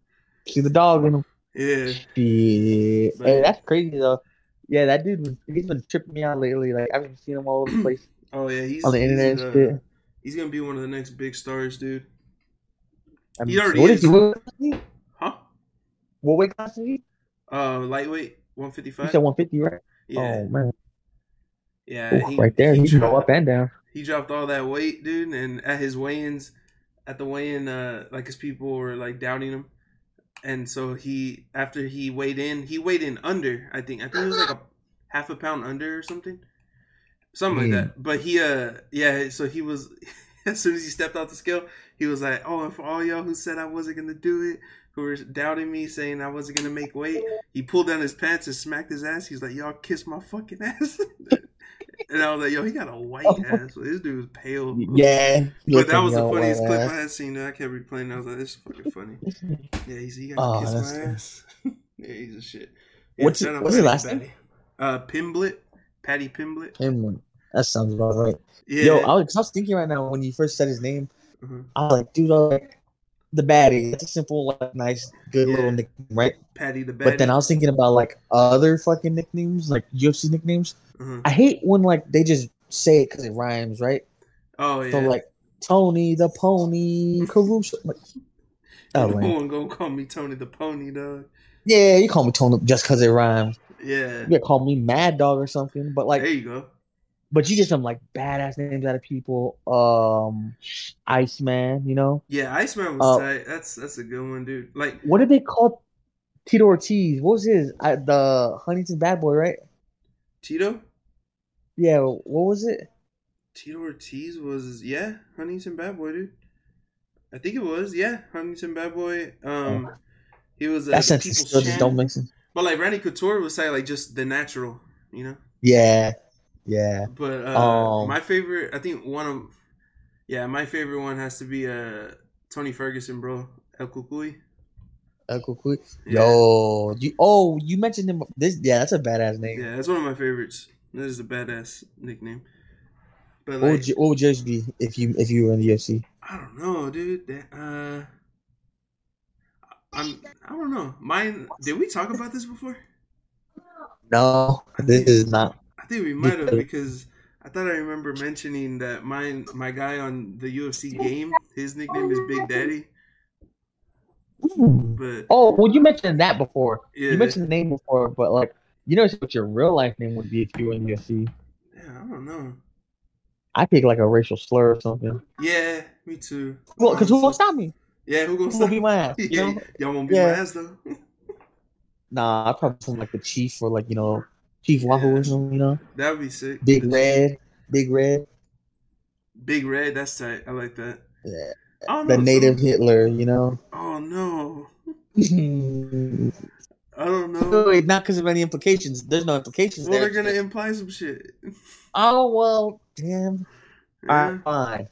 See the dog in him.
Yeah,
Shit.
But-
Hey, that's crazy though. Yeah, that dude was he's been tripping me out lately. Like I've been seeing him all over the place
oh yeah, he's
on the
he's,
internet
uh. He's gonna be one of the next big stars, dude.
I
he already
what
is.
What, weight class is he?
Huh?
what weight class is he?
Uh, lightweight, one fifty five.
He
five.
said 150, right?
Yeah,
Oh man,
yeah.
Ooh,
he-
right there.
he
He can go up and down.
he dropped all that weight, dude, and at his weigh-ins, at the weigh-in, uh, like his people were like doubting him, and so he after he weighed in, he weighed in under, I think, I think it was like a half a pound under or something, something like that. But he, uh, yeah, so he was as soon as he stepped off the scale, he was like, "Oh, and for all y'all who said I wasn't gonna do it." Who were doubting me, saying I wasn't gonna make weight? He pulled down his pants and smacked his ass. He's like, "Y'all kiss my fucking ass," and I was like, "Yo, he got a white ass. This dude was pale."
Yeah,
But that was the funniest clip
ass.
I had seen. I kept replaying. I was like, "This is fucking funny." Yeah, he's he got
Oh,
kiss my
good.
ass. yeah, he's a shit. Yeah,
What's-
shout
what's his
Paddy
last name?
Paddy. Uh, Pimblett, Paddy Pimblett.
Him, that sounds about right.
Yeah.
Yo, I was, I was thinking right now when you first said his name,
Mhm.
I was like, dude, I was like the baddie. That's a simple, like, nice, good
Yeah.
little nickname, right?
Paddy the Baddie.
But then I was thinking about like other fucking nicknames, like UFC nicknames.
Mhm.
I hate when like they just say it because it rhymes, right?
Oh yeah.
So like Tony the Pony Caruso. Like, oh,
no
man.
one gonna call me Tony the Pony, dog.
Yeah, you call me Tony just because it rhymes.
Yeah.
You call me Mad Dog or something, but like,
there you go.
But you get some like badass names out of people. Um, Iceman, you know.
Yeah, Iceman was
Uh,
tight. That's that's a good one, dude. Like
What did they call Tito Ortiz? What was his? I, the Huntington Bad Boy, right?
Tito.
Yeah. What was it?
Tito Ortiz was yeah, Huntington Bad Boy, dude. I think it was yeah, Huntington Bad Boy. Um, he was uh,
That still just don't make sense.
But like Randy Couture would say like just the natural, you know.
Yeah. Yeah.
But uh,
Um,
my favorite, I think one of, yeah, my favorite one has to be uh Tony Ferguson, bro. El Cucuy.
Uncle Quick.
Yeah.
Yo, you oh you mentioned him. This yeah, that's a badass name.
Yeah, that's one of my favorites. That is a badass nickname. But
What would you what would yours be if you if you were in the UFC?
I don't know, dude. That, uh, I'm. I don't know. Mine. Did we talk about this before?
No, this is not.
I think we might have because I thought I remember mentioning that mine. My guy on the UFC game, his nickname is Big Daddy. But
Oh, well, you mentioned that before.
yeah,
You mentioned the name before, but like you know what your real life name would be if you were in the UFC.
yeah, I don't know.
I pick like a racial slur or something.
Yeah, me too.
Well, because who
Honestly.
stop me?
Yeah, who gonna
Who
stop?
will beat my ass? You
yeah,
know?
y'all won't beat
Yeah.
my ass though.
Nah, I probably something like the chief or like you know Chief Wahoo
Yeah.
or something. You know,
that would be sick.
Big Red, Big Red.
Big Red. That's tight. I like that.
Yeah, the native Hitler. You know.
Oh no, I don't know.
Wait, not because of any implications. There's no implications
Well,
there.
they're gonna imply some shit.
Oh well, damn.
Yeah.
Alright, fine.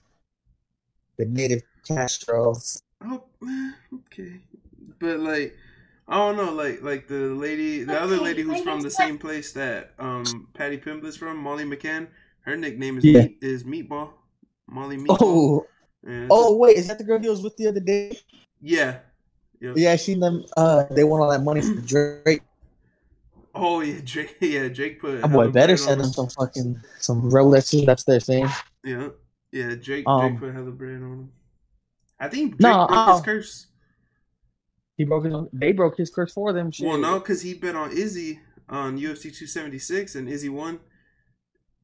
The native Castro.
Oh, okay. But like, I don't know. Like, like the lady, the other lady who's from the
let's
same place that um Paddy Pimblett's from, Molly McCann. Her nickname is
Yeah.
meat, is Meatball. Molly Meatball.
Oh,
Yeah, it's
oh wait, is that the girl he was with the other day?
yeah. Yep.
Yeah, I seen them. Uh, they won all that money from Drake.
Oh yeah, Drake. Yeah, Drake put.
My boy
hella
better send them some fucking some revelation. That's their thing.
Yeah, yeah. Drake.
Um,
Drake put hella bread on him. I think Drake
No,
broke his
uh,
curse.
He broke his. Own, they broke his curse for them. Shit.
Well, no, because he bet on Izzy on UFC 276 and Izzy won.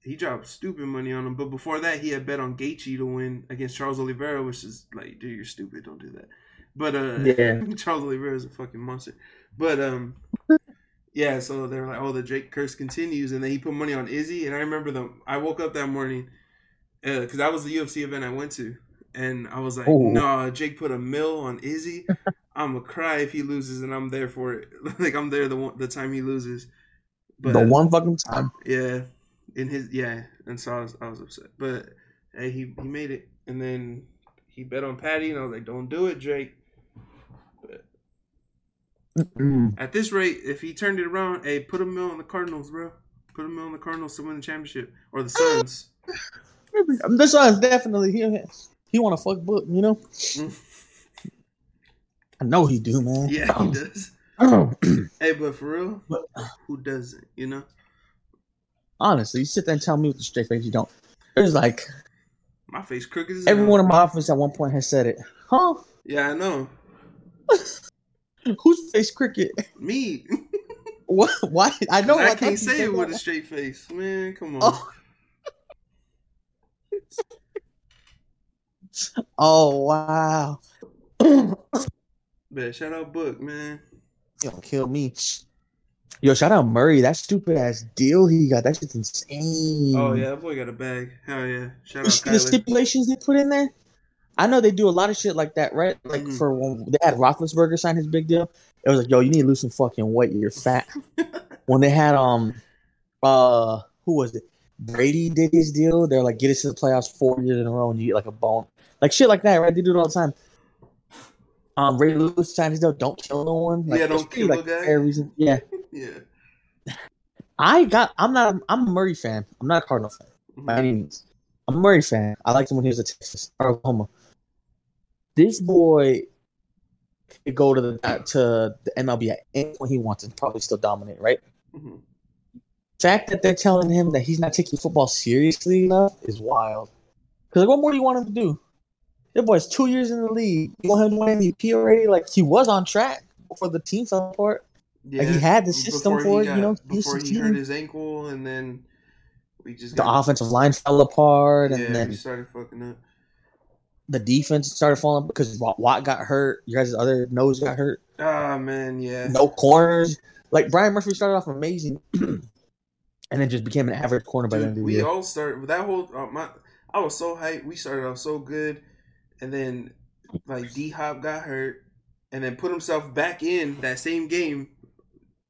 He dropped stupid money on him. But before that, he had bet on Gaethje to win against Charles Oliveira, which is like, dude, you're stupid. Don't do that. But uh,
Yeah.
Charles Oliveira is a fucking monster. But um, yeah. So they're like, oh, the Drake curse continues, and then he put money on Izzy. And I remember them. I woke up that morning because that was the UFC event I went to, and I was like,
Oh.
nah, Jake put a mill on Izzy. I'm gonna cry if he loses, and I'm there for it. like I'm there the one, the time he loses. But
the one fucking time.
yeah, in his yeah, and so I was I was upset, but hey, he he made it, and then he bet on Paddy, and I was like, don't do it, Drake.
Mm.
At this rate, if he turned it around, hey, put a mill on the Cardinals, bro. Put a mill on the Cardinals to win the championship or the Suns.
This one's definitely he. He want to fuck book, you know. I know he do, man.
yeah, he oh. does. Oh. Hey, but for real,
But-
who doesn't? You know,
Honestly, you sit there and tell me with a straight face you don't. It's like
my face crooked as hell.
everyone in my office at one point has said it. Huh?
Yeah, I know.
Who's face crooked?
Me.
What? Why? I know.
I
thought
can't say it with
that.
a straight face, man. Come on.
Oh. Oh wow!
Man, shout out Book, man.
gonna kill me. Yo, shout out Murray. That stupid ass deal he got. That shit's insane.
Oh yeah, that boy got a bag. Hell yeah. Shout out
the
Kyler.
stipulations they put in there? I know they do a lot of shit like that, right? Like
Mhm.
for when they had Roethlisberger sign his big deal, it was like, yo, you need to lose some fucking weight. You're fat. when they had um, uh, who was it? Brady did his deal. They're like, get us to the playoffs four years in a row, and you get like a bone, like shit like that, right? They do it all the time. Um, Ray Lewis his deal. Don't kill no one. Like,
Yeah, don't kill
like,
guy.
reason. Yeah,
yeah.
I got. I'm not. I'm a Murray fan. I'm not a Cardinal fan by any means. I'm a Murray fan. I liked him when he was at Texas or Oklahoma. This boy could go to the to the MLB at any point he wants and probably still dominate, right?
Mhm.
fact that they're telling him that he's not taking football seriously enough is wild. Because like, what more do you want him to do? That boy's two years in the league. You want him to win MVP already? Like he was on track before the team fell apart.
Yeah,
Like he had the system for it, you know.
before he hurt his ankle, and then we just
the
got,
offensive line fell apart,
Yeah,
and then
we started fucking up.
the defense started falling because Watt got hurt. You guys' other nose got hurt.
Ah man, yeah.
No corners. Like Byron Murphy started off amazing, and then just became an average corner by the end of the
we
year.
We all started that whole. Uh, my, I was so hyped. We started off so good, and then like D Hop got hurt, and then put himself back in that same game.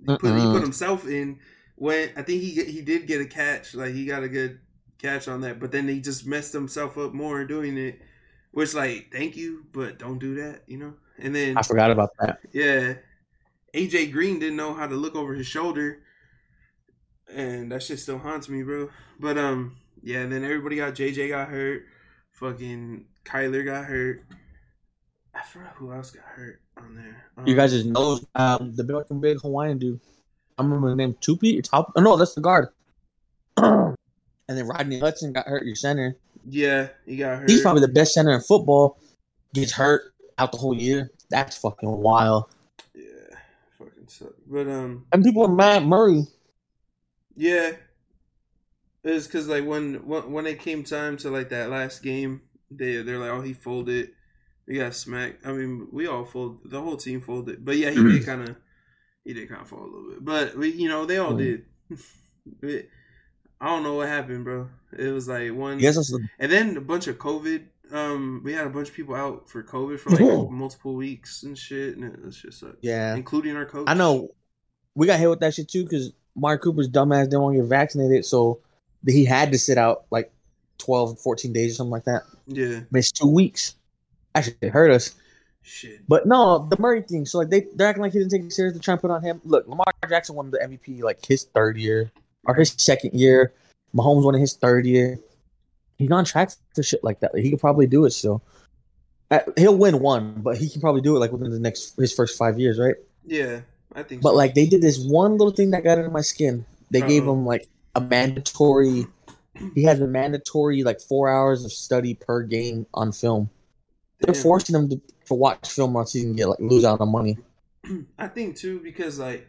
He put, he put himself in when I think he he did get a catch. Like he got a good catch on that, but then he just messed himself up more doing it. Which like, thank you, but don't do that, you know. And then
I forgot about that.
yeah. AJ Green didn't know how to look over his shoulder. And that shit still haunts me, bro. But um yeah, and then everybody got JJ got hurt. Fucking Kyler got hurt. I forgot who else got hurt on there. Um,
You guys just know um, the big, big Hawaiian dude. I remember the name Tupi. Top. Oh, no, that's the guard. and then Rodney Hudson got hurt. Your center.
Yeah, he got hurt.
He's probably the best center in football. Gets hurt out the whole year. That's fucking wild.
Yeah. Fucking suck. But um
And people are mad. Murray.
Yeah, it's because like when when when it came time to like that last game, they they're like, oh, he folded. We got smacked. I mean, we all folded. The whole team folded. But yeah, he did kind of he did kind of fall a little bit. But we, you know, they all
Mm.
did. It- I don't know what happened, bro. It was like one,
Yes, the,
and then a bunch of COVID. Um, we had a bunch of people out for COVID for like multiple weeks and shit, and it was just like,
yeah.
including our coach.
I know. We got hit with that shit too because Mark Cooper's dumbass didn't want to get vaccinated, so he had to sit out like 12, 14 days or something like that.
Yeah,
Missed two weeks. Actually, it hurt us.
shit.
But no, the Murray thing. So like they they're acting like he didn't take it serious to try and put on him. Look, Lamar Jackson won the MVP like his third year or his second year. Mahomes won in his third year. He's on track for shit like that. Like, he could probably do it still. Uh, he'll win one, but he can probably do it like within the next his first five years, right?
Yeah, I think.
But
so.
like they did this one little thing that got under my skin. They gave
Uh-oh.
him like a mandatory. He has a mandatory like four hours of study per game on film. They're
Damn.
forcing him to, to watch film on so he can get like lose out on money.
I think too because like,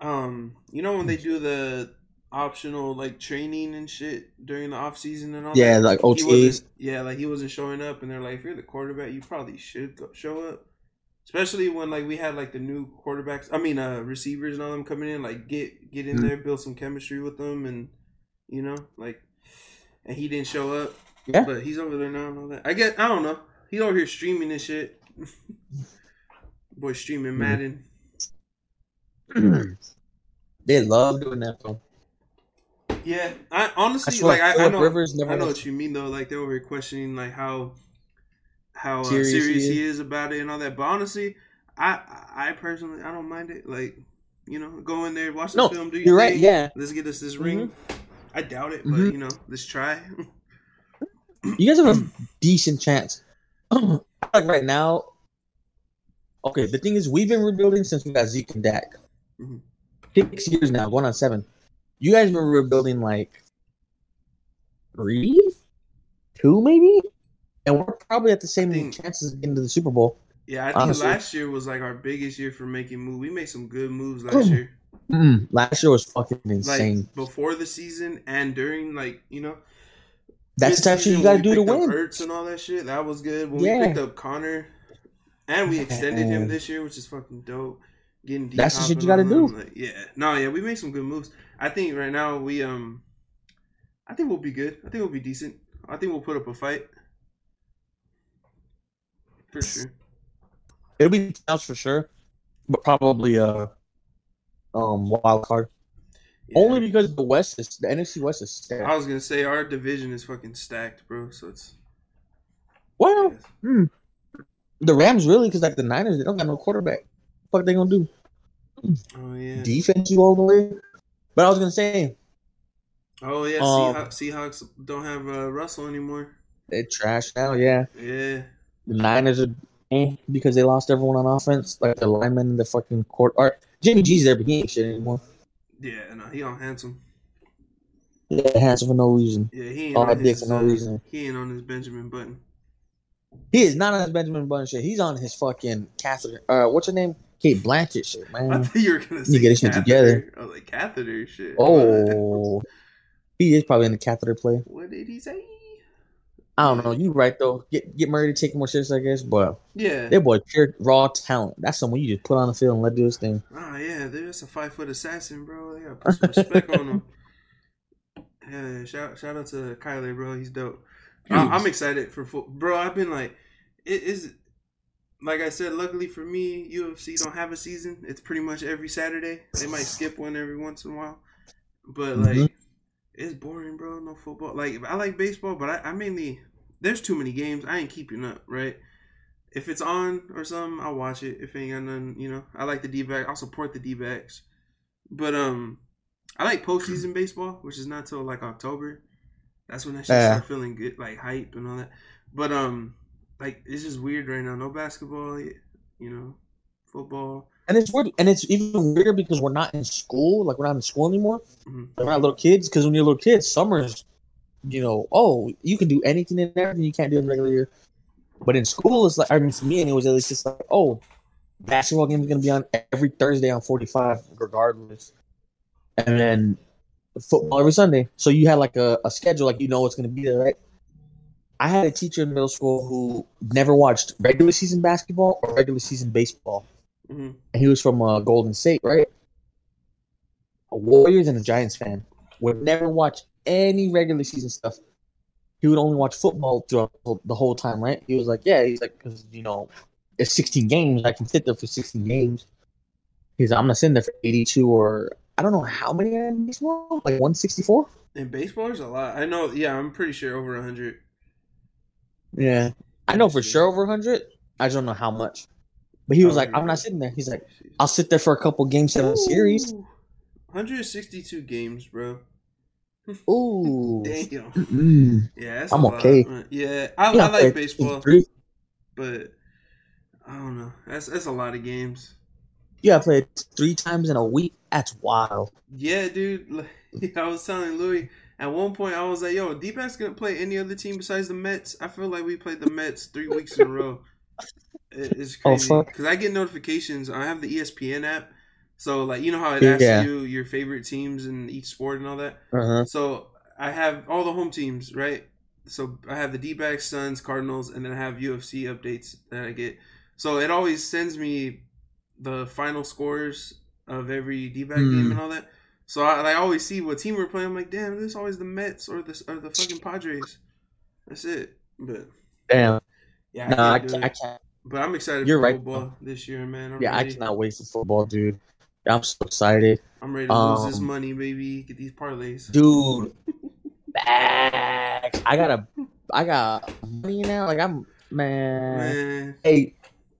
um, you know when they do the optional like training and shit during the off season and all.
Yeah,
that,
like OTAs.
Yeah, like he wasn't showing up, and they're like, if you're the quarterback, you probably should go, show up. Especially when like we had like the new quarterbacks, I mean, uh, receivers and all them coming in, like get get in
Mhm.
there, build some chemistry with them, and you know, like, and he didn't show up.
Yeah.
but he's over there now and all that. I get, I don't know. He's over here streaming and shit. Boy, streaming
Mhm.
Madden.
they love doing that. Though.
Yeah, I
I
honestly
swear,
like I, I know
Rivers never
I know what you mean though. Like they're over here questioning like how how uh,
Serious
serious,
he
he is about it and all that. But honestly, I I personally I don't mind it. Like you know, go in there, watch the
No,
film, do your
You're right. Yeah,
Let's get us this ring. I doubt it, but
Mhm.
you know, let's try.
you guys have a decent chance. like right now. Okay, the thing is, we've been rebuilding since we got Zeke and Dak.
Mhm.
Six years now, going on seven. You guys were rebuilding like three, two maybe, and we're probably at the same
think-
chances of getting to the Super Bowl.
yeah, I think
Honestly.
last year was like our biggest year for making moves. We made some good moves last
Mm.
year.
Mm, last year was fucking
Like
insane.
before the season and during, like you know,
That's the type of shit you got to do
we
to win.
Ertz and all that shit. That was good. When
Yeah.
we picked up Conner, and we extended him this year, which is fucking dope. Getting
That's the shit you gotta
all
do.
Like, yeah, no, yeah, we made some good moves. I think right now we um, I think we'll be good. I think we'll be decent. I think we'll put up a fight for sure.
It'll be else for sure, but probably a um wild card.
Yeah.
Only because the West is the NFC West is stacked.
I was gonna say our division is fucking stacked, bro. So it's
Well, hmm. the Rams really because like the Niners they don't got no quarterback. What they gonna do?
oh yeah,
Defense you all the way. But I was gonna say
oh yeah.
Um,
Seahawks, Seahawks don't have uh, Russell anymore.
they trash now. Yeah,
Yeah,
the Niners are because they lost everyone on offense, like the linemen in the fucking court. Or Jimmy G's there, but he ain't shit anymore.
yeah. No, he on handsome.
Yeah, handsome for no reason.
Yeah, he ain't
All
on his,
for no
uh,
reason.
He ain't on his Benjamin Button.
He is not on his Benjamin Button shit. He's on his fucking Catherine. Uh, what's her name? Cate Blanchett shit, man.
I thought you were gonna say
You get this shit together.
Was like catheter shit.
Oh, he is probably in the catheter play.
What did he say?
I don't know. You right though. Get get Murray to take more serious, I guess. But
Yeah.
that boy pure raw talent. That's someone you just put on the field and let do his thing.
Oh yeah, there's a five foot assassin, bro. They gotta put some respect on him. Yeah, shout shout out to Kyler, bro. He's dope. I, I'm excited for football, bro. I've been like, it is like I said. Luckily for me, UFC don't have a season. It's pretty much every Saturday. They might skip one every once in a while, but like,
Mhm.
It's boring, bro. No football. Like I like baseball, but I, I mainly there's too many games. I ain't keeping up, right? If it's on or something, I'll watch it. If ain't got none, you know, I like the D back. I'll support the D backs. But um, I like postseason baseball, which is not till like October. That's when I should
Yeah.
start feeling good, like hype and all that. But um, like it's just weird right now. No basketball, you know, football.
And it's weird, and it's even weirder because we're not in school. Like we're not in school anymore.
Mhm.
Like, we're not little kids. Because when you're little kids, summers, you know, oh, you can do anything and everything you can't do in regular year. But in school, it's like I mean, for me, anyways, it's just like, oh, basketball game is gonna be on every Thursday on 45, regardless, and then football every Sunday. So you had like a, a schedule, like you know what's gonna be there, right? I had a teacher in middle school who never watched regular season basketball or regular season baseball
hmm
and he was from uh, Golden State, right? A Warriors and a Giants fan. Would never watch any regular season stuff. He would only watch football throughout the- the whole time, right? He was like, yeah, he's like, because you know, it's 16 games. I can sit there for 16 games. He's, like, I'm not sitting there for 82 or I don't know how many in baseball, like 164.
And baseball is a lot. I know. Yeah, I'm pretty sure over hundred.
Yeah, I know for sure over 100. I just don't know how much. But he was like, I'm not sitting there. He's like, I'll sit there for a couple game seven series.
162 games, bro.
Ooh.
Damn.
Mm.
Yeah, that's
I'm
a lot.
okay.
Yeah, I,
Yeah,
I like baseball,
Three,
but I don't know. That's that's a lot of games.
you got played three times in a week. That's wild.
Yeah, dude. Like, I was telling Louis at one point, I was like, "Yo, D-Bac's gonna play any other team besides the Mets." I feel like we played the Mets three weeks in a row. It- It's
Oh,
crazy because I get notifications. I have the ESPN app, so like you know how it
Yeah.
asks you your favorite teams in each sport and all that.
Uh-huh.
So I have all the home teams, right? So I have the D-backs, Suns, Cardinals, and then I have UFC updates that I get. So it always sends me the final scores of every D-back
Hmm.
game and all that. So I, I always see what team we're playing. I'm like, damn, there's always the Mets or the or the fucking Padres. That's it. But
Damn.
yeah,
No, I
do
can't, I
it.
can't.
But I'm excited
You're
for
right,
football this year, man. I'm
Yeah, I cannot wait for football, dude. I'm so excited,
I'm ready to lose this
Um,
money, baby. Get these parlays.
dude. Back. I got a, I got money now. Like I'm, man.
Man,
Hey,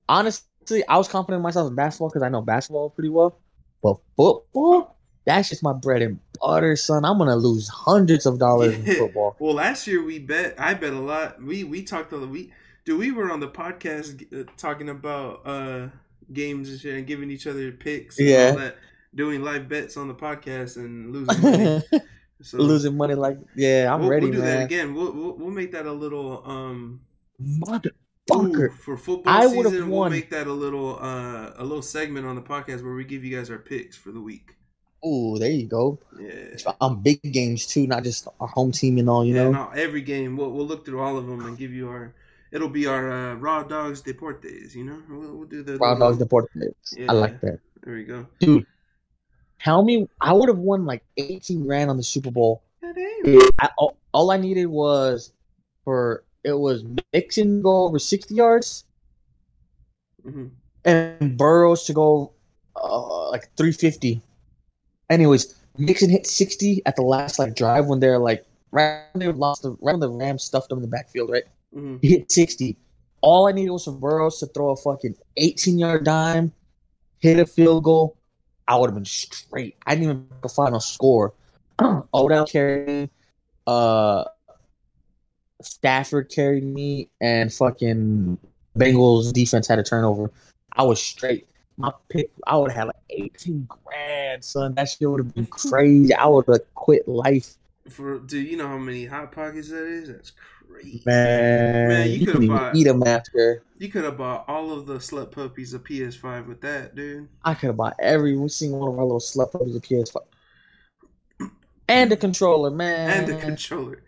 honestly, I was confident in myself in basketball because I know basketball pretty well. But football, that's just my bread and butter, son. I'm gonna lose hundreds of dollars in football.
Well, last year we bet. I bet a lot. We we talked a lot. we dude. We were on the podcast uh, talking about uh games and shit and giving each other picks. And
Yeah.
all that, doing live bets on the podcast and losing money. So
Losing money like yeah, I'm
we'll,
ready,
we'll do that again. We'll, we'll we'll make that a little um
Motherfucker.
for football
I
season. We'll make that a little uh a little segment on the podcast where we give you guys our picks for the week.
Oh, there you go.
Yeah.
On big games too, not just our home team and all. You
yeah,
know.
no, every game we'll we'll look through all of them and give you our. It'll be our uh, raw dogs deportes. You know, we'll, we'll do the
Raw
little-
dogs deportes.
Yeah.
I like that.
There we go.
Dude, tell me, I would have won like 18 grand on the Super Bowl. I, all, all I needed was for it was Mixon to go over 60 yards
hmm
and Burrows to go uh, like 350. Anyways, Mixon hit 60 at the last like drive when they're like right when they lost the right when the Rams stuffed them in the backfield, right?
Hmm
He hit 60. All I needed was for Burrows to throw a fucking 18 yard dime, hit a field goal. I would have been straight. I didn't even make a final score. Odell carried me. Uh, Stafford carried me, and fucking Bengals defense had a turnover. I was straight. My pick, I would have had like 18 grand, son. That shit would have been crazy. I would have quit life
For do you know how many hot pockets that is? That's crazy.
Man,
Man, you
you,
could've bought-
eat them after.
You could have bought all of the slut puppies a PS5 with that, dude.
I could have bought every single one of our little slut puppies a PS5. And the controller, man.
And the controller.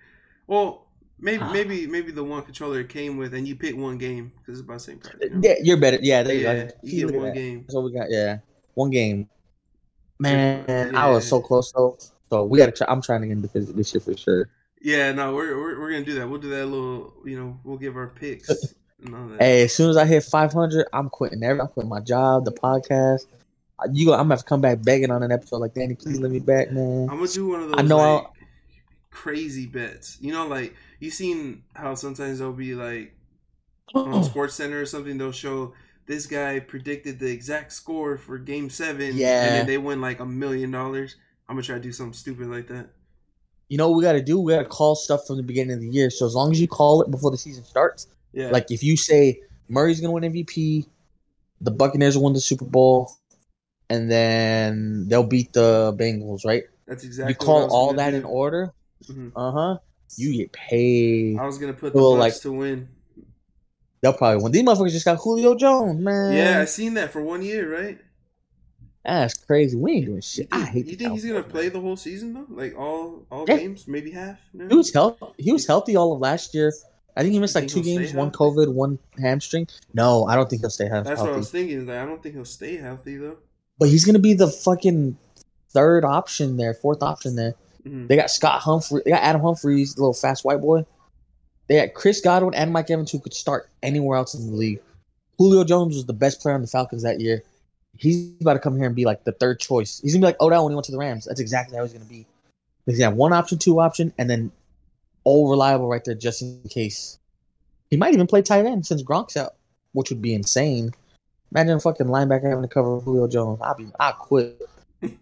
Well, maybe
Ah.
maybe maybe the one controller it came with, and you pick one game because it's about the same price. you know?
Yeah, you're better. Yeah, there you
Yeah,
go.
you get one
that.
game.
That's what we got. Yeah, one game. Man, I was so close though. So we gotta try. I'm trying to get into this, this year for sure.
Yeah, no, we're, we're we're gonna do that. We'll do that little, you know, we'll give our picks that.
Hey, as soon as I hit 500, I'm quitting every. I'm quitting my job, the podcast. You, go, I'm gonna have to come back begging on an episode like Danny. Please let me back, man.
I'm gonna do one of those
I know
like,
I'll-
crazy bets. You know, like you seen how sometimes they'll be like on SportsCenter or something. They'll show this guy predicted the exact score for Game Seven.
Yeah.
and then they win like a million dollars. I'm gonna try to do something stupid like that.
You know what we gotta do? We gotta call stuff from the beginning of the year. So as long as you call it before the season starts,
Yeah,
like if you say Murray's gonna win MVP, the Buccaneers will win the Super Bowl, and then they'll beat the Bengals, right?
that's exactly.
you
what I
call all that
do.
in order.
Mhm.
Uh huh. You get paid.
I was gonna put the Bucks
like-
to win.
They'll probably win. These motherfuckers just got Julio Jones, man.
Yeah, I seen that for one year, right?
That's crazy. We ain't doing shit. I hate.
you think he's gonna play the whole season though? Like all all
Yeah.
games, maybe half. No?
He was healthy. He was healthy all of last year. I think he missed like two games, one? COVID, one hamstring. No, I don't think he'll stay healthy.
That's what I was thinking. Like, I don't think he'll stay healthy though.
But he's gonna be the fucking third option there, fourth option there.
Mhm.
They got Scott Humphrey. They got Adam Humphries, the little fast white boy. They had Chris Godwin and Mike Evans who could start anywhere else in the league. Julio Jones was the best player on the Falcons that year. He's about to come here and be like the third choice. He's gonna be like Odell when he went to the Rams. That's exactly how he's gonna be. He's gonna have one option, two option, and then all reliable right there just in case. He might even play tight end since Gronk's out, which would be insane. Imagine a fucking linebacker having to cover Julio Jones. I'll be I quit.
Fuck.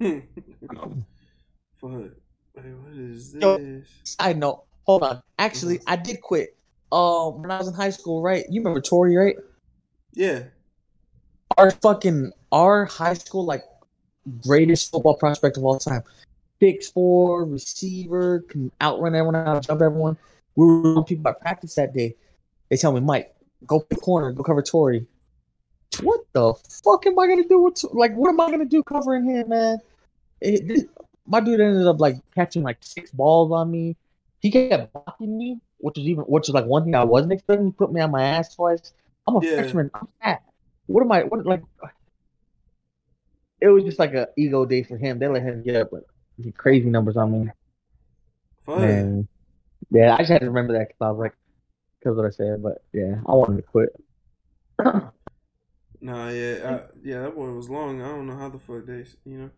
Wait, what is this?
Side note, hold on. Actually, I did quit. Um, when I was in high school, right? You remember Tori, right?
Yeah.
Our fucking our high school like greatest football prospect of all time. Six four receiver, can outrun everyone, out jump everyone. We were people at practice that day. They tell me, Mike, go pick corner, go cover Tori. What the fuck am I gonna do with like? What am I gonna do covering him, man? It, this- my dude ended up like catching like six balls on me. He kept blocking me, which is even which is like one thing I wasn't expecting. He put me on my ass twice. I'm a
Yeah.
freshman. I'm fat. What am I? What like? It was just like an ego day for him. They let him get up like crazy numbers on me.
Fun.
And yeah, I just had to remember that because I was like, because what I said. But yeah, I wanted to quit.
Nah, yeah, I, yeah. That boy was long. I don't know how the fuck they, you know.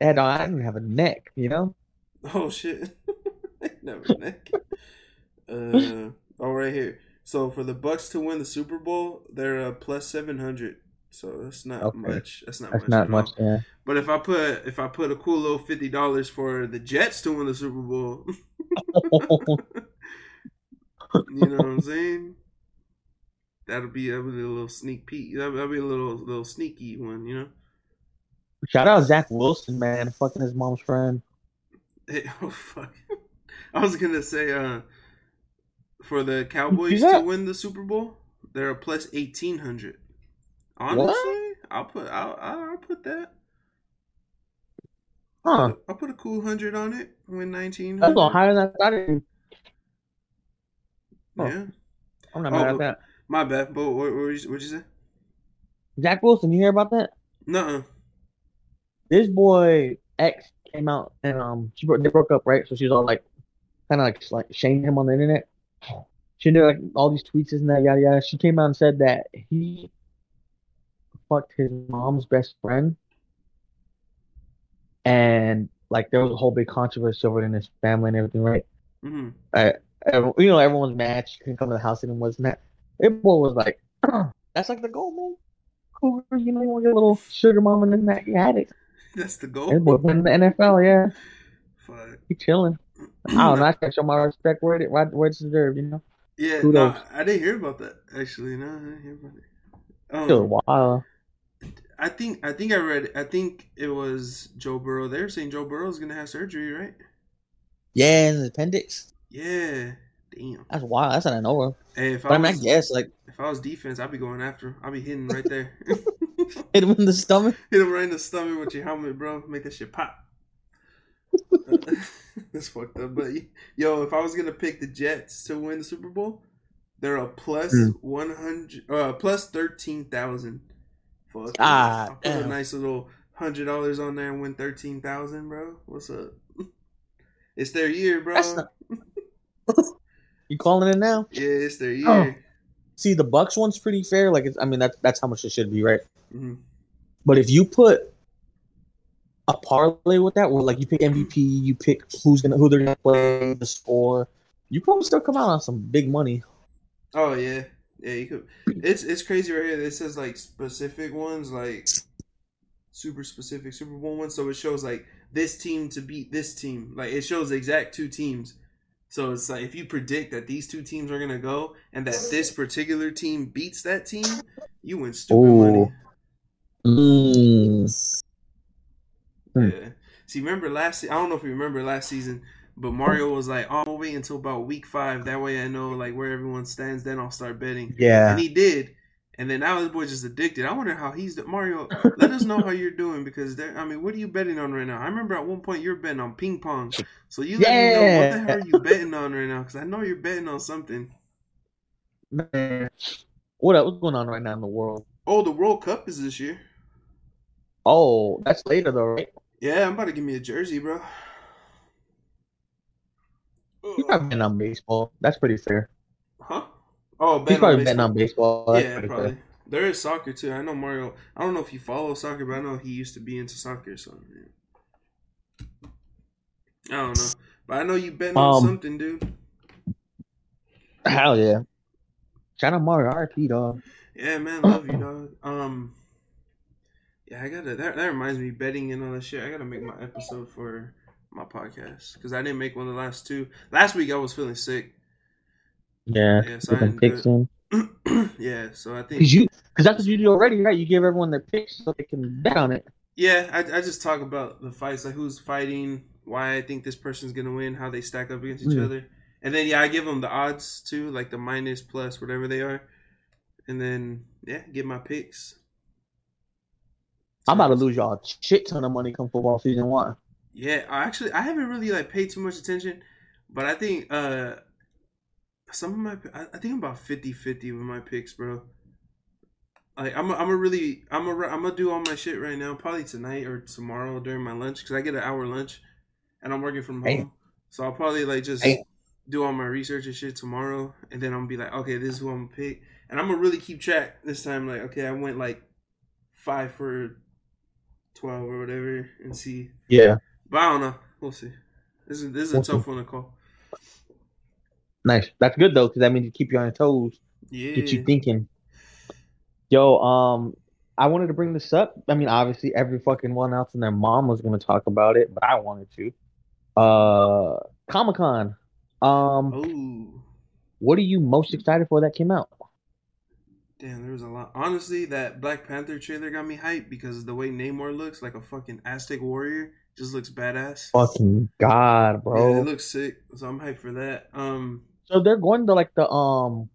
And I didn't have a neck, you know.
Oh shit. Never neck. Uh, oh, right here. So for the Bucks to win the Super Bowl, they're uh, plus seven hundred. So that's not
Okay.
much. That's not
That's
much.
not much. Yeah.
But if I put if I put a cool little fifty dollars for the Jets to win the Super Bowl, you know what I'm saying? That'll be that'll be a little sneak peek. That'll, that'll be a little little sneaky one, you know.
Shout out Zach Wilson, man, fucking his mom's friend.
Hey, oh fuck! I was gonna say, uh, for the Cowboys to win the Super Bowl, they're a plus eighteen hundred. Honestly, I'll put I'll, I'll put that.
Huh?
I'll put a cool hundred on it. Win nineteen
That's a little higher than I thought. It, Huh.
Yeah,
I'm not
Oh,
mad at that.
my bad. But what, what, what'd you- what'd you say?
Zach Wilson, you hear about that?
Nuh-uh.
This boy X came out and um, she broke, they broke up, right? So she's all like, kind of like like shaming him on the internet. She did like all these tweets and that yada yada. She came out and said that he fucked his mom's best friend, and like there was a whole big controversy over it in his family and everything, right?
hmm
Everyone, you know, everyone's mad. She couldn't come to the house anymore. Wasn't that? It boy was like, that's like the goal, man. You know, you want get little sugar mama and that. You had it.
That's the goal.
boy in the NFL, yeah.
Fuck.
He chilling. I don't know. I gotta show my respect where it where it's deserved, you know.
Yeah, no, I didn't hear about that. Actually, no, I didn't hear about it. Um,
Still wild.
I think I think I read I think it was Joe Burrow. They were saying Joe Burrow's gonna have surgery, right?
Yeah, and the appendix.
Yeah, damn.
That's wild. That's not an over.
Hey, if
But
I
I mean, I guess like
if I was defense, I'd be going after him. I'd be hitting right there.
hit him in the stomach.
Hit him right in the stomach with your helmet, bro. Make that shit pop. That's fucked up. But yo, if I was gonna pick the Jets to win the Super Bowl, they're a plus
Mm.
one hundred, uh, plus thirteen thousand. Fuck.
Ah,
I'll put a nice little hundred dollars on there and win thirteen thousand, bro. What's up? It's their year, bro.
Not- You calling it now?
yeah, it's their
Oh.
year.
See, the Bucks one's pretty fair. Like, it's, I mean, that's that's how much it should be, right?
Mhm.
But if you put a parlay with that, where like you pick MVP, you pick who's gonna who they're gonna play, the score, you probably still come out on some big money.
Oh yeah, yeah. You could. It's it's crazy right here. It says like specific ones, like super specific Super Bowl ones. So it shows like this team to beat this team. Like it shows the exact two teams. So it's like if you predict that these two teams are gonna go and that this particular team beats that team, you win stupid
Ooh.
money.
Mm.
Yeah. See, remember last? se- I don't know if you remember last season, but Mario was like, "Oh, I'll wait until about week five. That way, I know like where everyone stands. Then I'll start betting."
Yeah.
and he did. And then now this boy just addicted. I wonder how he's Mario. Let us know how you're doing because there. I mean, what are you betting on right now? I remember at one point you're betting on ping pong. So you let me know what the
Yeah.
hell are you betting on right now? Because I know you're betting on something.
Man. What? What's going on right now in the world?
Oh, the World Cup is this year.
Oh, that's later though, right?
Yeah, I'm about to give me a jersey, bro.
He's probably betting on baseball. That's pretty fair.
Huh? Oh,
He's probably
on
betting on
baseball.
That's
Yeah, probably.
fair.
There is soccer too. I know Mario. I don't know if you follow soccer, but I know he used to be into soccer. So yeah. I don't know, but I know you betting on
Um,
something, dude.
Hell yeah. Shout out Mario RP dog.
Yeah, man, love you, dog. Um, yeah, I gotta. That, that reminds me, betting and all that shit. I gotta make my episode for my podcast because I didn't make one of the last two. Last week I was feeling sick.
Yeah.
Yeah, so I didn't do it. yeah, so I think.
Cause you, cause that's what you do already, right? You give everyone their picks so they can bet on it.
Yeah, I, I just talk about the fights, like who's fighting, why I think this person's gonna win, how they stack up against each
Mm.
other, and then yeah, I give them the odds too, like the minus, plus, whatever they are, and then yeah, give my picks.
I'm about to lose y'all a shit ton of money come football season one.
Yeah, I actually I haven't really like paid too much attention, but I think uh some of my I think I'm about 50-50 with my picks, bro. Like I'm a, I'm a really I'm a I'm gonna do all my shit right now, probably tonight or tomorrow during my lunch because I get an hour lunch, and I'm working from home,
Damn.
so I'll probably like just
Damn.
do all my research and shit tomorrow, and then I'm gonna be like, okay, this is who I'm gonna pick, and I'm gonna really keep track this time. Like, okay, I went like five for twelve or whatever, and see
Yeah.
But I don't know. We'll see. This is this is a tough one to call.
Nice. That's good though, because that means you keep you on your toes,
Yeah.
get you thinking. Yo, um, I wanted to bring this up. I mean, obviously, every fucking one else and their mom was going to talk about it, but I wanted to. Uh, Comic Con. Um,
Oh,
what are you most excited for that came out?
damn! There was a lot. Honestly, that Black Panther trailer got me hyped because the way Namor looks, like a fucking Aztec warrior, just looks badass.
Fucking God, bro.
Yeah,
bro.
it looks sick. So I'm hyped for that. Um,
so they're going to like the um,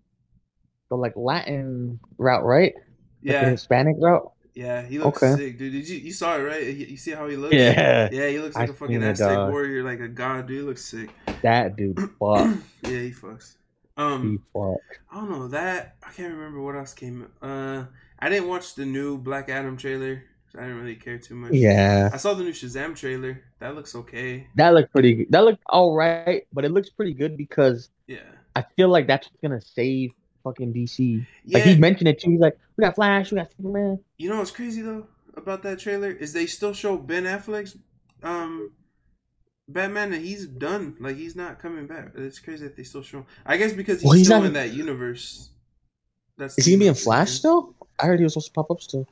the like Latin route, right? Like the
yeah,
Hispanic route.
yeah, he looks
Okay.
sick, dude. Did you you saw it right? You you see how he looks?
Yeah,
Yeah, he looks like
I
a fucking
seen it,
Aztec
dog.
warrior, like a god, dude. He looks sick.
that dude. Fuck.
yeah, he fucks. Um,
he fuck.
I don't know that. I can't remember what else came. Uh, I didn't watch the new Black Adam trailer. I didn't really care too much.
Yeah,
I saw the new Shazam trailer. That looks okay.
that looked pretty good. That looked all right, but it looks pretty good because
Yeah.
I feel like that's what's gonna save fucking DC.
Yeah.
Like he mentioned it too. He's like, we got Flash, we got Superman.
you know what's crazy though about that trailer is they still show Ben Affleck's um Batman and he's done. Like he's not coming back. It's crazy that they still show. Him. I guess because he's,
Well, he's
still
not-
in that universe. That's
Is he gonna be in Flash still? I heard he was supposed to pop up still.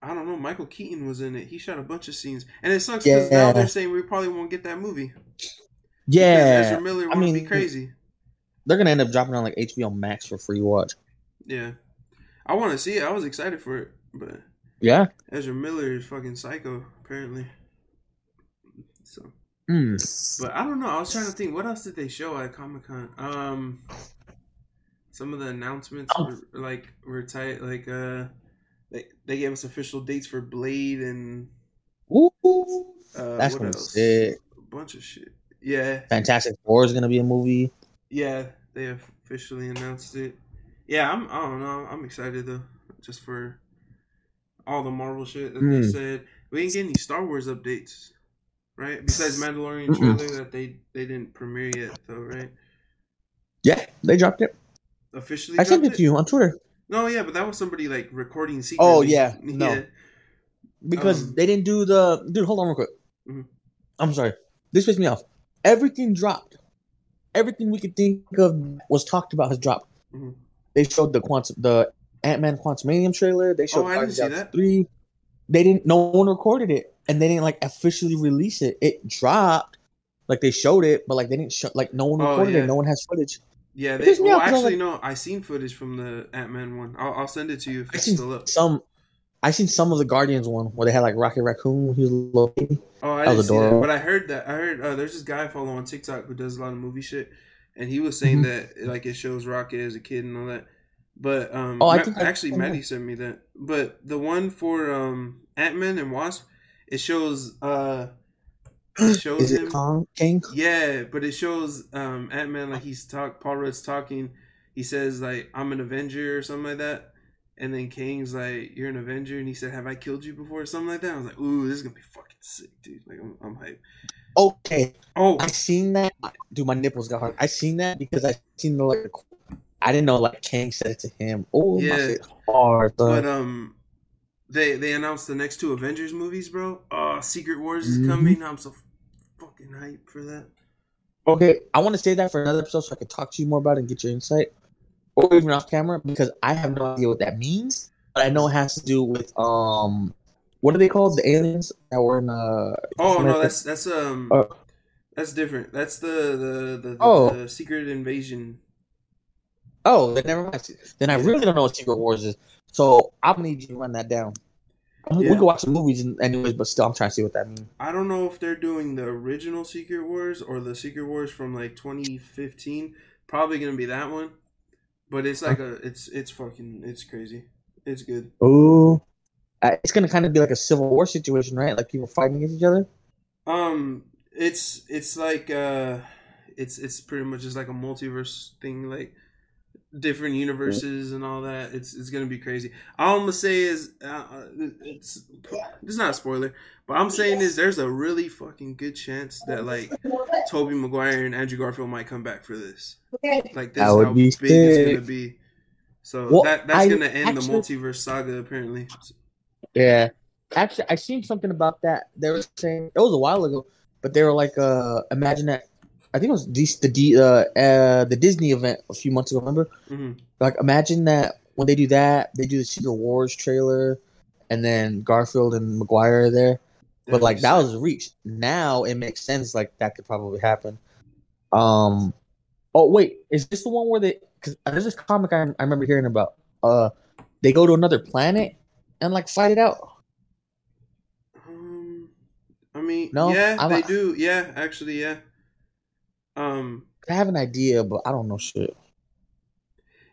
I don't know. Michael Keaton was in it. He shot a bunch of scenes, and it sucks because now they're saying we probably won't get that movie. Because
Yeah,
Ezra Miller
I
to
mean,
be crazy.
they're gonna end up dropping on like HBO Max for free watch.
Yeah, I want to see it. I was excited for it, but
Yeah,
Ezra Miller is fucking psycho apparently. So
Mm.
But I don't know. I was trying to think. What else did they show at Comic Con? Um, some of the announcements
Oh.
were like were tight. Like uh, they they gave us official dates for Blade and
Ooh,
uh,
That's
what else?
sick.
A bunch of shit. Yeah,
Fantastic Four is gonna be a movie.
yeah. They officially announced it. Yeah, I'm. I don't know. I'm excited though, just for all the Marvel shit that they
Mm.
said. We didn't get any Star Wars updates, right? Besides Mandalorian
Mm-mm.
trailer that they they didn't premiere yet, though, right?
Yeah, they dropped it.
Officially,
I sent it to you on Twitter
No, yeah, but that was somebody like recording secretly.
Oh, yeah. No.
Yeah.
because
Um,
they didn't do the. Dude, hold on real quick.
Mhm.
I'm sorry. This pissed me off. Everything dropped. Everything we could think of was talked about has dropped.
Mhm.
They showed the quantum, the Ant Man Quantumania trailer. They showed
Oh, I didn't see
of
that.
Three. They didn't. No one recorded it, and they didn't like officially release it. It dropped. Like they showed it, but like they didn't show. Like no one recorded
yeah.
it. No one has footage.
Yeah, they,
me
well, actually,
like-
no, I seen footage from the Ant Man one. I'll, I'll send it to you if
I
it's
seen
still up.
some. I seen some of the Guardians one where they had like Rocket Raccoon. He was a little baby.
Oh, I didn't see that, but I heard that. I heard uh, there's this guy I follow on TikTok who does a lot of movie shit, and he was saying
Mhm.
that like it shows Rocket as a kid and all that. But um,
Oh, I
Ma-
think I-
actually,
I.
Maddie sent me that. But the one for um Ant Man and Wasp, it shows uh, it shows
Is
him.
Kong King?
Yeah, but it shows um Ant Man like he's talk Paul Rudd's talking. He says like I'm an Avenger or something like that. And then Kang's like, "You're an Avenger," and he said, "Have I killed you before?" or something like that. I was like, "Ooh, this is gonna be fucking sick, dude!" Like, I'm, I'm hyped.
Okay,
Oh,
I seen that. Dude, my nipples got hard. I seen that because I seen the like. I didn't know like Kang said it to him. Oh,
Yeah.
my shit hard.
but
But,
um, they they announced the next two Avengers movies, bro. Oh, Secret Wars is
Mhm.
coming. I'm so fucking hyped for that.
okay, I want to save that for another episode so I can talk to you more about it and get your insight, or even off camera because I have no idea what that means. But I know it has to do with um, what are they called? The aliens that were in uh.
Oh no, that's that's um,
Oh.
that's different. That's the the the, the,
Oh.
the Secret Invasion.
Oh, then never mind. Then I really don't know what Secret Wars is. So I'm gonna need you to run that down. We
Yeah.
can watch the movies anyways, but still, I'm trying to see what that means.
I don't know if they're doing the original Secret Wars or the Secret Wars from like 2015. Probably gonna be that one, but it's like a it's it's fucking it's crazy. It's good.
Ooh, uh, it's gonna kind of be like a civil war situation, right? Like people fighting against each other.
Um, it's it's like uh, it's it's pretty much just like a multiverse thing, like different universes and all that. It's it's gonna be crazy. All I'm gonna say is uh, it's it's not a spoiler, but I'm saying is there's a really fucking good chance that like Tobey Maguire and Andrew Garfield might come back for this. Like this
That
is
would
how
be
big it's gonna be. So
Well,
that that's
I
gonna end
actually-
the multiverse saga apparently.
Yeah, actually, I seen something about that. They were saying it was a while ago, but they were like, uh, imagine that. I think it was D- the D, uh, uh, the Disney event a few months ago. Remember?
hmm
Like, imagine that when they do that, they do the Secret Wars trailer, and then Garfield and Maguire are there. but like that was a reach. Now it makes sense. Like that could probably happen. Um. Oh wait, is this the one where they? Because there's this comic I, I remember hearing about. Uh, they go to another planet and like fight it out.
Um, I mean,
No,
yeah,
I'm
they do. Yeah, actually, yeah. Um,
I have an idea, but I don't know shit.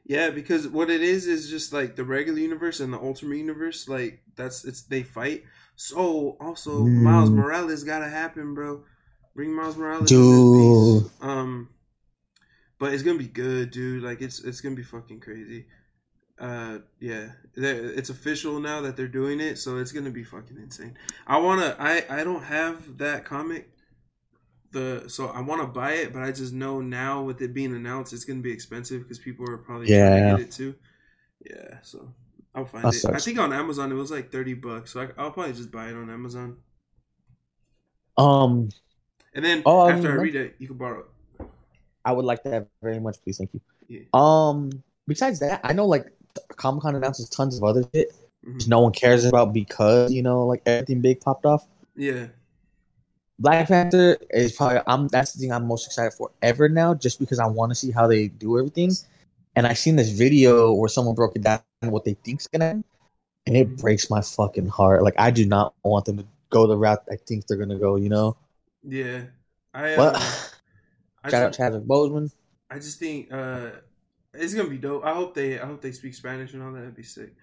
yeah, because what it is is just like the regular universe and the ultimate universe. Like that's it's they fight. So also,
Mm.
Miles Morales gotta happen, bro. Bring Miles Morales,
Dude.
Um, but it's gonna be good, dude. Like it's it's gonna be fucking crazy. Uh, yeah, They're- it's official now that they're doing it, so it's gonna be fucking insane. I wanna, I I don't have that comic, the so I want to buy it, but I just know now with it being announced, it's gonna be expensive because people are probably trying
Yeah.
to get it too. Yeah, so I'll find
That
it. I think on Amazon it was like thirty bucks, so I, I'll probably just buy it on Amazon.
Um,
And then
I
after I read it, you can borrow it.
I would like that very much, please. Thank you.
Yeah.
Um, besides that, I know like Comic Con announces tons of other shit
Mhm.
no one cares about because you know like everything big popped off.
Yeah,
Black Panther is probably I'm that's the thing I'm most excited for ever now, just because I want to see how they do everything. And I seen this video where someone broke it down what they think's gonna happen, and it breaks my fucking heart. Like I do not want them to go the route I think they're gonna go. You know,
yeah. I
What?
uh, I
Shout out
just,
Chadwick Boseman.
I just think uh, it's gonna be dope. I hope they I hope they speak Spanish and all that. That'd be sick.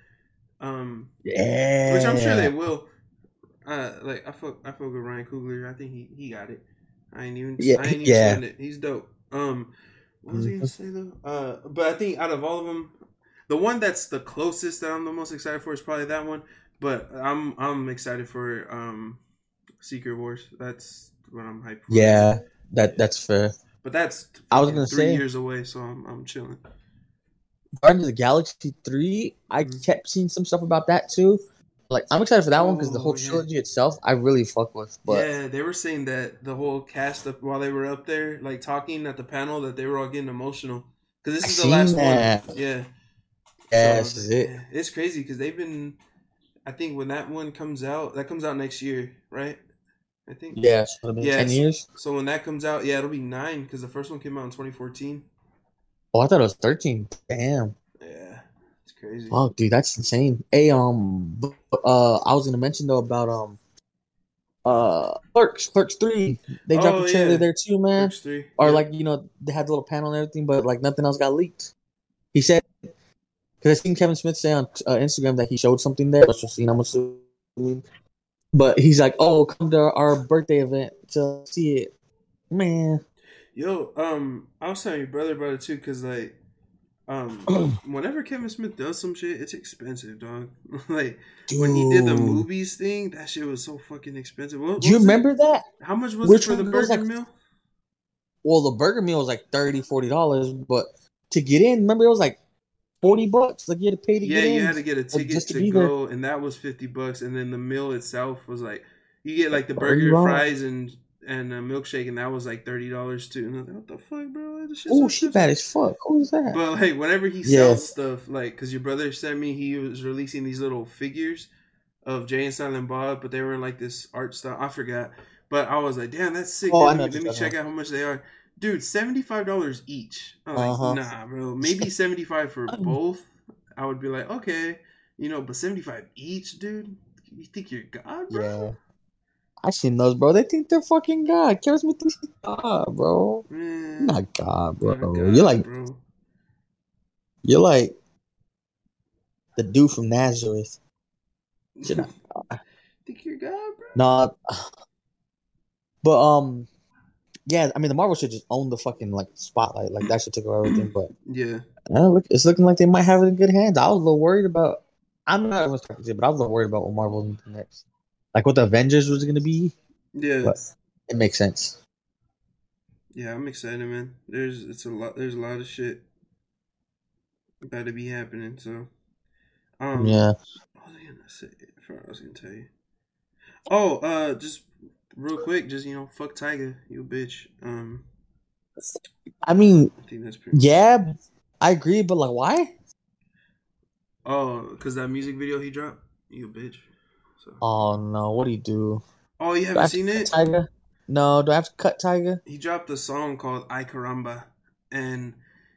Um,
Yeah.
which I'm sure they will. Uh, like I fuck I fuck with Ryan Coogler. I think he, he got it. I ain't even
Yeah,
I ain't even
yeah.
it. He's dope. Um, what was he gonna
Mhm.
say though? Uh, but I think out of all of them, the one that's the closest that I'm the most excited for is probably that one. But I'm I'm excited for um, Secret Wars. That's what I'm hyped for.
Yeah, that that's fair.
but that's
I was gonna
three
say-
years away, so I'm I'm chilling.
Guardians of the Galaxy three, I
Mhm.
kept seeing some stuff about that too. Like I'm excited for that one because the
Oh,
whole
yeah.
trilogy itself, I really fuck with. But
yeah, they were saying that the whole cast up while they were up there, like talking at the panel, that they were all getting emotional because this
I
is the last
that.
one. Yeah,
yeah,
So,
this is it.
yeah, It's crazy because they've been. I think when that one comes out, that comes out next year, right? I think.
Yeah, so
Yeah,
ten years.
So when that comes out, yeah, it'll be nine because the first one came out in 2014.
Oh, I thought it was thirteen. Damn.
Crazy.
Oh, dude, that's insane. Hey, um, uh, I was gonna mention though about um, uh, Clerks, Clerks three. They dropped
Oh,
a trailer
yeah.
there too, man.
Clerks three.
Or
Yeah.
like you know they had the little panel and everything, but like nothing else got leaked. He said because I seen Kevin Smith say on uh, Instagram that he showed something there. Let's just see. I'm assuming, but he's like, "Oh, come to our birthday event to see it." Man,
Yo, um, I was telling your brother about it too, cause like, um, whenever Kevin Smith does some shit, it's expensive, dog. like when he did the movies thing, that shit was so fucking expensive. What,
do you
what was it?
remember that?
how much was
Which
it for the burger
like,
meal?
Well, the burger meal was like 30 dollars, but to get in, remember it was like forty bucks. Like you had to pay to
Yeah,
get in.
you had to get a ticket
just
to,
to be there.
go, and that was fifty bucks. And then the meal itself was like, you get like the burger, fries, and and a milkshake, and that was like thirty dollars too. And I was like, what the fuck, bro?
Oh,
so
she bad as fuck. Who is that?
But like whenever he
Yeah.
sells stuff, like because your brother sent me, he was releasing these little figures of Jay and Silent Bob, but they were in like this art style. I forgot, but I was like, damn, that's sick.
Oh, I
let
know
me, let me check out how much they are, dude. Seventy five dollars each. I'm like,
Uh-huh.
nah, bro. Maybe seventy five for both. I would be like, okay, you know, but seventy five each, dude. You think you're God, bro?
Yeah. I seen those, bro. They think they're fucking God. Smith thinks he's God, bro. You're not God, bro.
not God,
you're like
bro.
you're like the dude from Nazareth. You're not God.
think you're God, bro?
Nah. But um yeah, I mean the Marvel should just own the fucking like spotlight. Like that should take over everything. But
Yeah.
uh, look, it's looking like they might have it in good hands. I was a little worried about. I'm not even talking shit, but I was a little worried about what Marvel needs next. Like what the Avengers was gonna be.
Yeah.
But it makes sense.
Yeah, I'm excited, man. There's it's a lot. There's a lot of shit about to be happening. So, um,
Yeah.
What was I gonna say? I I was gonna tell you. Oh, uh, just real quick, just you know, fuck Tyga, you bitch. Um,
I mean,
I think that's pretty.
yeah, I agree, but like, why?
Oh, cause that music video he dropped, you bitch. So.
Oh no, what do you do?
Oh, you haven't seen it?
Tyga? No, do I have to cut Tyga?
He dropped a song called "Ay Caramba," and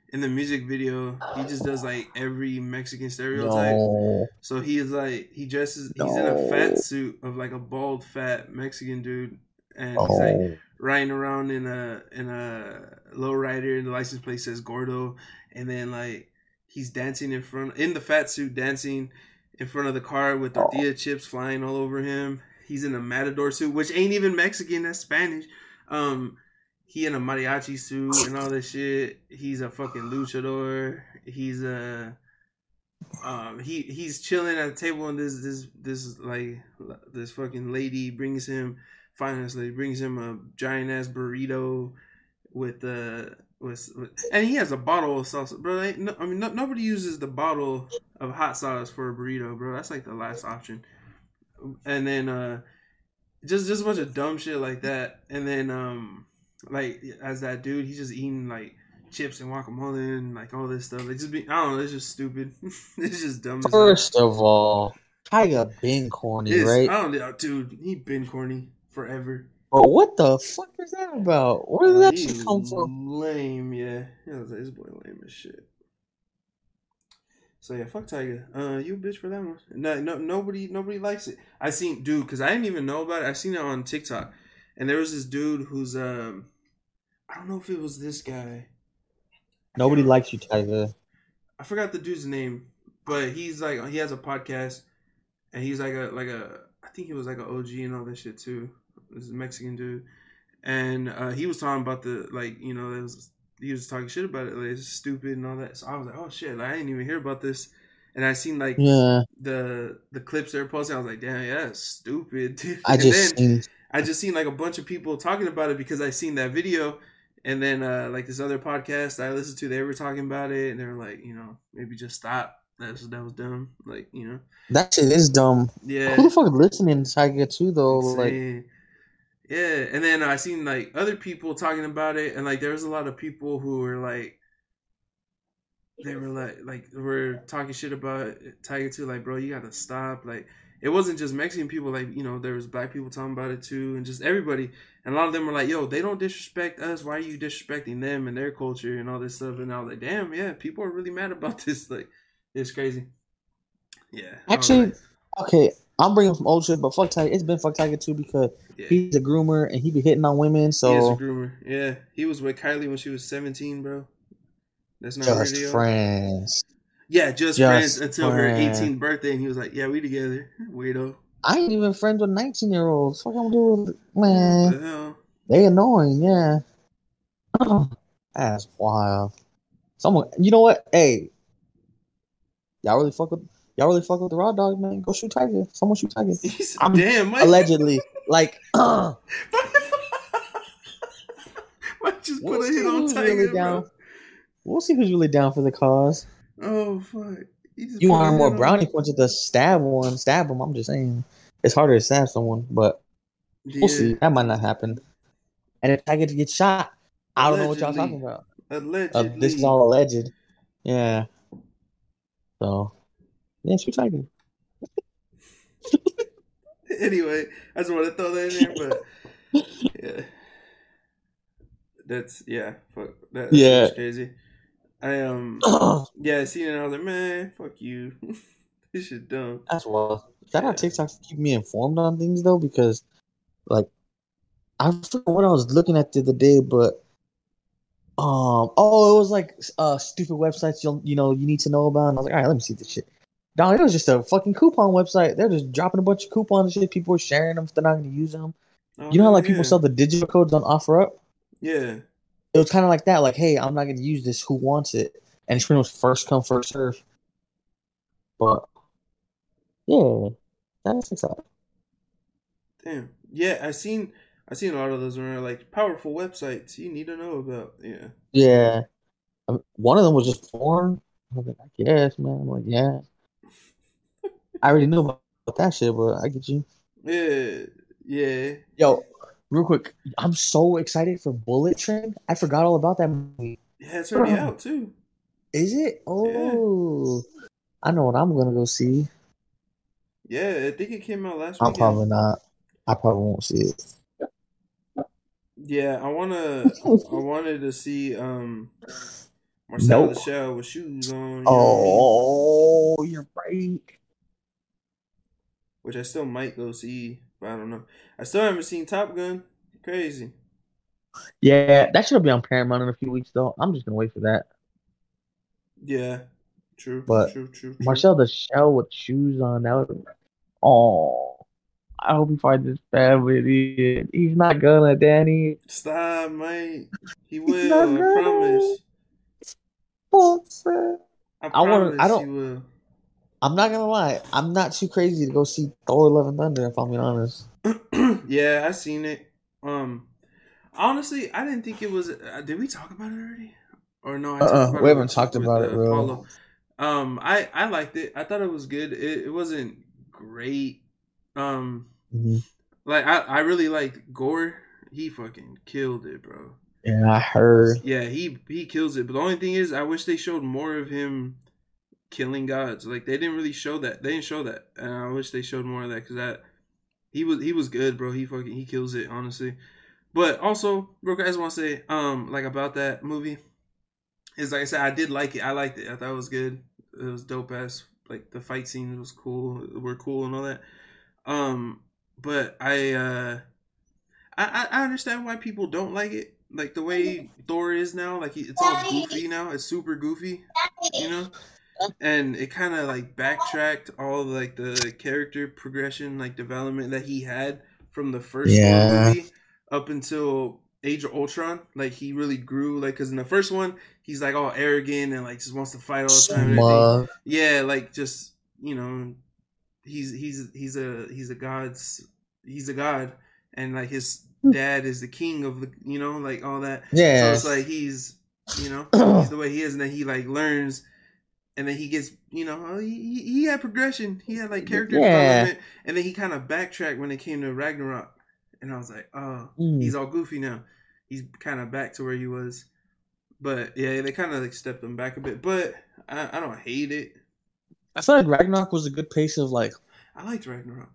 in the music video, he just does like every Mexican stereotype.
No.
So he is like he dresses. He's in a fat suit of like a bald, fat Mexican dude, and he's like
Oh.
riding around in a in a lowrider, and the license plate says Gordo, and then like he's dancing in front in the fat suit, dancing in front of the car with tortilla chips flying all over him. He's in a matador suit, which ain't even Mexican, that's Spanish. Um, he in a mariachi suit and all this shit. He's a fucking luchador. He's a um he he's chilling at the table and this this this like this fucking lady brings him finance lady brings him a giant ass burrito with uh with, with and he has a bottle of salsa, bro no, i mean no, nobody uses the bottle of hot sauce for a burrito bro that's like the last option and then uh just just a bunch of dumb shit like that and then um like as that dude he's just eating like chips and guacamole and like all this stuff. Like just be I don't know, it's just stupid. it's just dumb. as.
First of all, Tyga been corny,
It's-
right?
I don't know, dude. He been corny forever.
But what the fuck is that about? Where did that shit come from?
Lame, yeah. Yeah, like, this boy lame as shit. So yeah, fuck Tyga. Uh, you a bitch for that one. No, no, nobody, nobody likes it. I seen, dude, because I didn't even know about it. I seen it on TikTok, and there was this dude who's um, I don't know if it was this guy.
Nobody likes you, Tyga.
I forgot the dude's name, but he's like he has a podcast, and he's like a like a I think he was like an OG and all that shit too. This is a Mexican dude, and uh, he was talking about the like you know it was he was talking shit about it like it's stupid and all that. So I was like, oh shit, like, I didn't even hear about this, and I seen like
Yeah,
the the clips they were posting. I was like, damn, yeah, that's stupid. dude."
I just
then,
seen.
I just seen like a bunch of people talking about it because I seen that video, and then uh like this other podcast I listened to, they were talking about it, and they were like, you know, maybe just stop. That's that was dumb. Like you know,
That shit is dumb.
yeah.
Who the fuck is listening to Tyga too though? Like,
insane. Yeah, and then I seen like other people talking about it, and like there was a lot of people who were like, they were like, like were talking shit about Tyga too. Like, bro, you gotta stop. Like, it wasn't just Mexican people. Like, you know, there was black people talking about it too, and just everybody. And a lot of them were like, yo, they don't disrespect us. Why are you disrespecting them and their culture and all this stuff? And I was like, damn, yeah, people are really mad about this. Like, it's crazy. Yeah.
Actually,
like,
okay, I'm bringing from old shit, but fuck Tyga. It's been fuck Tyga too because
yeah.
he's a groomer and he be hitting on women.
He is a
So
groomer. Yeah, he was with Kylie when she was seventeen, bro. That's not
just
radio.
friends.
Yeah, just,
Just
friends until her 18th birthday, and he was like, "Yeah, we together." Weirdo.
I ain't even friends with 19 year olds. Fuck, I'm doing, man.
the?
They annoying, yeah. Oh, that's wild. Someone, you know what? Hey, y'all really fuck with y'all really fuck with the raw dog, man. Go shoot Tyga. Someone shoot
Tyga.
I'm-
damn, Mike.
Allegedly, like, uh,
Mike just
We'll
put a
see
hit on
who's
Tyga,
really
bro.
down. we'll see who's really down for the cause.
Oh fuck.
You want more brownie points to stab one, stab him. I'm just saying, it's harder to stab someone, but
Yeah,
we'll see. That might not happen. And if Tyga gets shot, I don't know what y'all talking about. Uh,
Allegedly.
this is all alleged. Yeah. So, yeah, shoot Tyga.
Anyway, I just want to throw that in there, but yeah, that's yeah, fuck that, that's
Yeah.
crazy. I um. Yeah, I seen it. I was like, man, fuck you. this shit dumb.
That's wild. Out
Yeah.
TikTok to keep me informed on things though, because like I forgot what I was looking at the other day, but um oh it was like uh stupid websites you you know you need to know about and I was like, all right, let me see this shit. No, it was just a fucking coupon website. They're just dropping a bunch of coupons and shit. People are sharing them if they're not gonna use them.
Oh,
You know how like people sell the digital codes on OfferUp?
Yeah,
It was kind of like that. Like, hey, I'm not gonna use this. Who wants it? And it's pretty much first come first serve. But yeah, that's exciting.
damn. Yeah, I seen. I seen a lot of those around, like powerful websites you need to know about. Yeah,
Yeah. Um, One of them was just porn. I was like, I guess, man. I'm like, yeah. I already knew about that shit, but I get you.
yeah, yeah.
Yo, real quick, I'm so excited for Bullet Train. I forgot all about that movie.
Yeah, it's already out too.
Is it? Oh, I know what I'm gonna go see.
Yeah, I think it came out last week.
I'm
weekend.
probably not. I probably won't see it.
Yeah, I wanna. I wanted to see um Marcel
Nope.
the Shell with shoes on. you what I mean?
Oh, you're right.
Which I still might go see, but I don't know. I still haven't seen Top Gun. Crazy.
Yeah, that should be on Paramount in a few weeks, though. I'm just gonna wait for that.
Yeah, true.
But
true, true, true.
Marcel the Shell with shoes on. That would. Oh, I hope he finds his family. He's not gonna, Danny.
Stop, mate. He will. I promise. I
I wanna- I don't-. I'm not gonna lie. I'm not too crazy to go see Thor: Love and Thunder. If I'm being honest.
yeah, I seen it. Um, honestly, I didn't think it was. Uh, did we talk about it already? Or no? I
Uh-uh, we haven't talked about it,
uh,
bro.
Um, I I liked it. I thought it was good. It, it wasn't great. Um,
Mhm.
like I I really liked Gorr. He fucking killed it, bro.
Yeah, I heard.
Yeah, he he kills it. But the only thing is, I wish they showed more of him killing gods. Like they didn't really show that. They didn't show that, and I wish they showed more of that because that he was he was good, bro. He fucking he kills it, honestly. But also, bro, I just want to say, um, like about that movie, is like I said, I did like it. I liked it. I thought it was good. It was dope ass. Like the fight scenes was cool. Were cool and all that. Um, but I uh I, I I understand why people don't like it. Like the way Thor is now, like he- it's all goofy now. It's super goofy, you know. And it kind of like backtracked all like the character progression, like development that he had from the first
Yeah.
movie up until Age of Ultron. Like he really grew, like because in the first one he's like all arrogant and like just wants to fight all the time. and Yeah, like just you know, he's he's he's a he's a god's he's a god, and like his hmm. dad is the king of the you know like all that. So
Yeah.
it's like he's you know he's the way he is, and then he like learns, and then he gets you know oh, he he had progression. He had like character
Yeah.
development, and then he kind of backtracked when it came to Ragnarok, and I was like oh
Mm.
he's all goofy now. He's kind of back to where he was. But yeah, they kind of like stepped him back a bit. But I, I don't hate it.
I feel like Ragnarok was a good pace of like
I liked Ragnarok.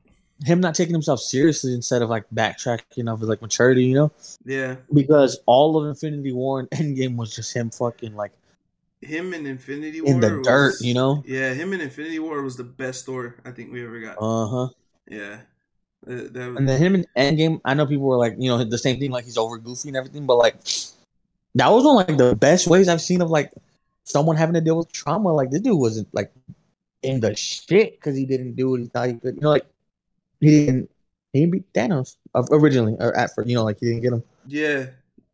him not taking himself seriously instead of like backtracking of his like maturity, you know?
Yeah,
Because all of Infinity War and Endgame was just him fucking like
him in Infinity War
in the
was-
dirt, you know?
Yeah, him in Infinity War was the best Thor I think we ever got.
Uh huh.
yeah, that was,
And then him in Endgame, I know people were like, you know, the same thing, like he's over goofy and everything, but like that was one of like the best ways I've seen of like someone having to deal with trauma. Like this dude wasn't like in the shit because he didn't do what he thought he could. You know, like he didn't he didn't beat Thanos uh, originally or at first. You know, like he didn't get him.
yeah,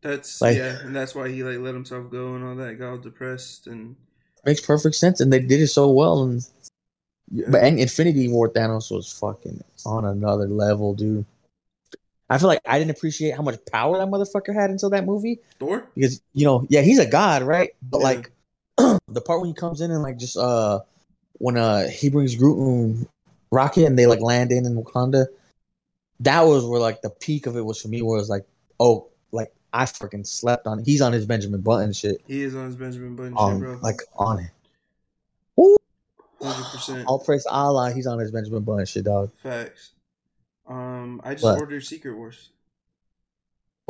that's
Like-
yeah, and that's why he like let himself go and all that. Got all depressed and
Makes perfect sense, and they did it so well. And
yeah.
but and Infinity War Thanos was fucking on another level, dude. I feel like I didn't appreciate how much power that motherfucker had until that movie.
Thor.
because you know, yeah, he's a god, right? But
Yeah.
like the part when he comes in and like just uh when uh he brings Groot and Rocket and they like land in in Wakanda, that was where like the peak of it was for me. Where it was like, oh, I freaking slept on. it. He's on his Benjamin Button shit,
He is on his Benjamin Button shit, bro.
like on it.
hundred percent
All praise Allah, he's on his Benjamin Button shit, dog.
facts. Um, I just
What?
ordered Secret Wars.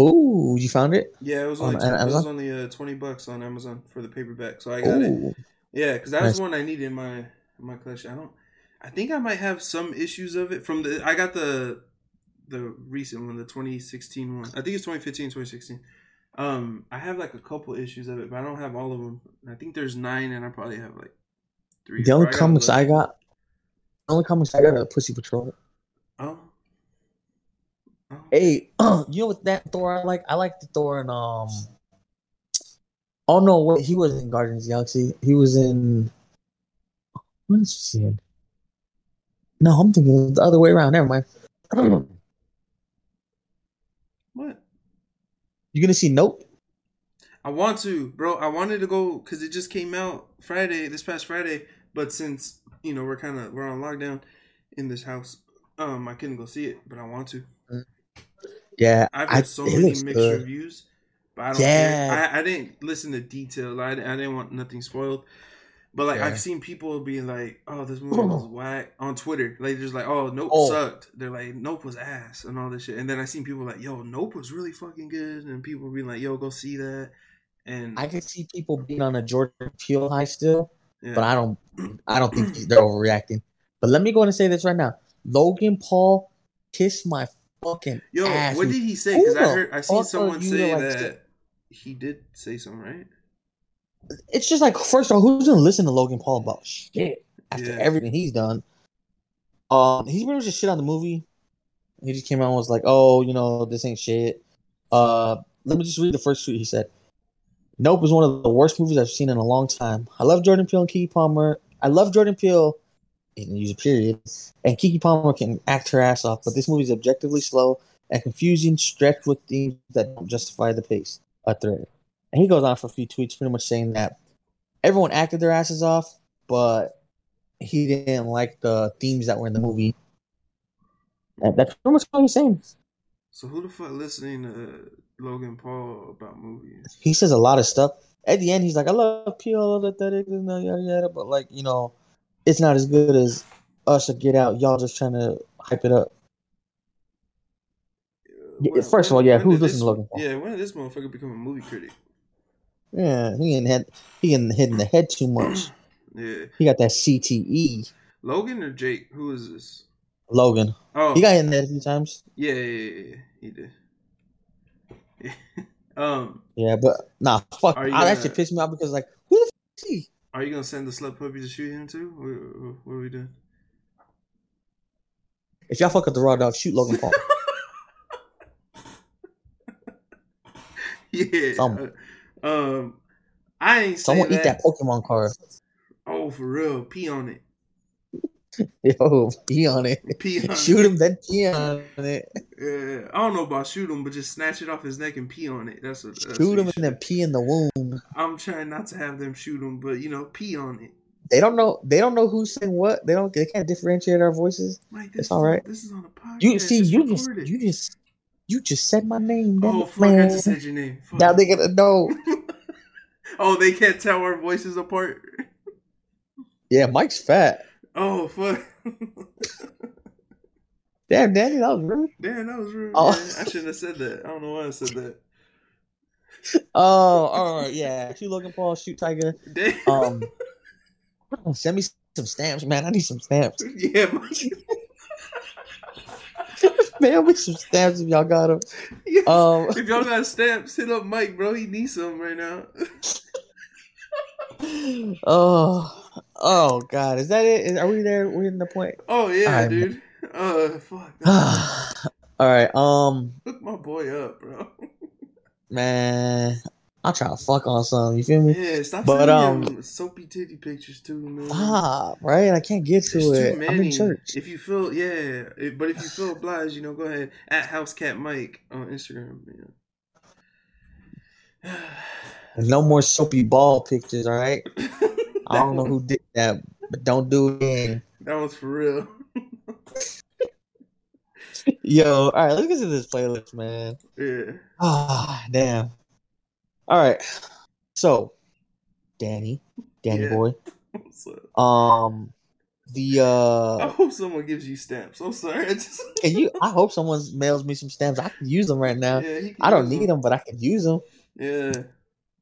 Ooh, you found it?
Yeah, it was
On
only it was only uh, twenty bucks on Amazon for the paperback, so I got it. Yeah, because that was one I needed in my in my collection. I don't. I think I might have some issues of it from the. I got the the recent one, the 2016 one. I think it's 2015, 2016. Um, I have like a couple issues of it, but I don't have all of them. I think there's nine, and I probably have like three.
the only comics. I got, the only comics I got are Pussy Patrol.
Oh. Oh.
Hey, you know what that Thor I like? I like the Thor and um. Oh no, wait, he was in Guardians of the Galaxy. He was in. What is he in? No, I'm thinking the other way around. Never mind.
What?
You gonna see Nope?
I want to, bro. I wanted to go because it just came out Friday, this past Friday. But since you know we're kind of we're on lockdown in this house, um, I couldn't go see it. But I want to.
Yeah,
I've heard so many mixed
good.
reviews, but I don't
Yeah.
care. I, I didn't listen to details. I, I didn't want nothing spoiled. But like
Yeah.
I've seen people being like, "Oh, this movie was whack" on Twitter. Like just like, "Oh, Nope
Oh.
sucked." They're like, "Nope was ass" and all this shit. And then I seen people like, "Yo, Nope was really fucking good," and people being like, "Yo, go see that." And
I can see people being on a Jordan Peele high still,
yeah.
but I don't. I don't think they're overreacting. But let me go and say this right now: Logan Paul kissed my fucking
Yo,
ass.
what did he say? Because I heard I seen someone say
to, like,
that he did say something, right?
It's just like first of all, who's gonna listen to Logan Paul about shit after
Yeah.
everything he's done? Um, he's pretty much just shit on the movie. He just came out and was like, "Oh, you know, this ain't shit." Uh, let me just read the first tweet he said. Nope is one of the worst movies I've seen in a long time. I love Jordan Peele and Keke Palmer. I love Jordan Peele, and use a period, and Keke Palmer can act her ass off, but this movie is objectively slow and confusing, stretched with themes that don't justify the pace. A thread. And he goes on for a few tweets, pretty much saying that everyone acted their asses off, but he didn't like the themes that were in the movie. And that's pretty much what he's saying.
So who the fuck listening to Logan Paul about movies?
He says a lot of stuff. At the end, he's like, "I love love aesthetic, yada yada," but like, you know, it's not as good as us or Get Out. Y'all just trying to hype it up. Yeah, first of all, yeah, who's listening
this-
to Logan Paul?
Yeah, when did this motherfucker become a movie critic?
Yeah, he ain't had he getting hit in the head too much.
Yeah,
He got that CTE.
Logan or Jake? Who is this?
Logan,
Oh,
he got hit in the head a few times.
yeah, yeah, yeah, yeah, he did. um,
Yeah, but nah, fuck. That
gonna-
shit pissed me off because like, who the f- is he?
are you gonna send the slut puppy to shoot him too? What, what, what are we doing?
If y'all fuck up the raw dog, shoot Logan Paul.
Yeah. Um, I ain't
Someone eat that Pokemon card.
Oh, for real, pee on it.
Yo, pee on it.
Pee on
Shoot
it.
him, then pee on it.
Yeah, I don't know about shoot him, but just snatch it off his neck and pee on it. That's what. That's
Shoot
what
him and then pee in the womb.
should- I'm trying not to have them shoot him, but you know, pee on it.
They don't know. They don't know who's saying what. They don't. They can't differentiate our voices.
Like
It's
this. is
all right.
On, this is on a podcast.
You see,
Just
you
record
just, you just, you just said my name. damn
Oh fuck! I just said your name. Fuck.
Now they gonna know.
oh, they can't tell our voices apart.
Yeah, Mike's fat.
Oh fuck!
Damn, Danny, that was rude.
Damn, that was rude.
Oh.
man. I shouldn't have said that. I don't know why I said that.
Oh, all right, yeah. Shoot Logan Paul, shoot Tyga.
Damn.
Um, send me some stamps, man. I need some stamps.
yeah,
Mail me some stamps if y'all got them.
Yes.
Um,
if y'all got stamps, hit up Mike, bro. He needs some right now.
oh, oh God, is that it? Is, are we there? We're in the point.
Oh yeah,
Alright,
dude. Uh, fuck.
all right, um,
Hook my boy up, bro.
man, I'm trying to fuck on something. You feel me?
Yeah, stop
But,
sending
um,
soapy titty pictures too, man.
Ah, right. I can't get to
There's
it.
too
I'm in church.
If you feel, yeah, if- but if you feel obliged, you know, go ahead at Housecat Mike on Instagram. Yeah.
No more soapy ball pictures. All right. I don't know who did that, but don't do it again.
That was for real.
Yo, all right. Let's get to this playlist, man.
Yeah.
Ah, damn. All right. So, Danny, Danny
Yeah.
boy. Um, the uh, I
hope someone gives you stamps. I'm sorry. I just.
can you? I hope someone mails me some stamps. I can use them right now.
Yeah,
I don't need them, but I can use them.
Yeah.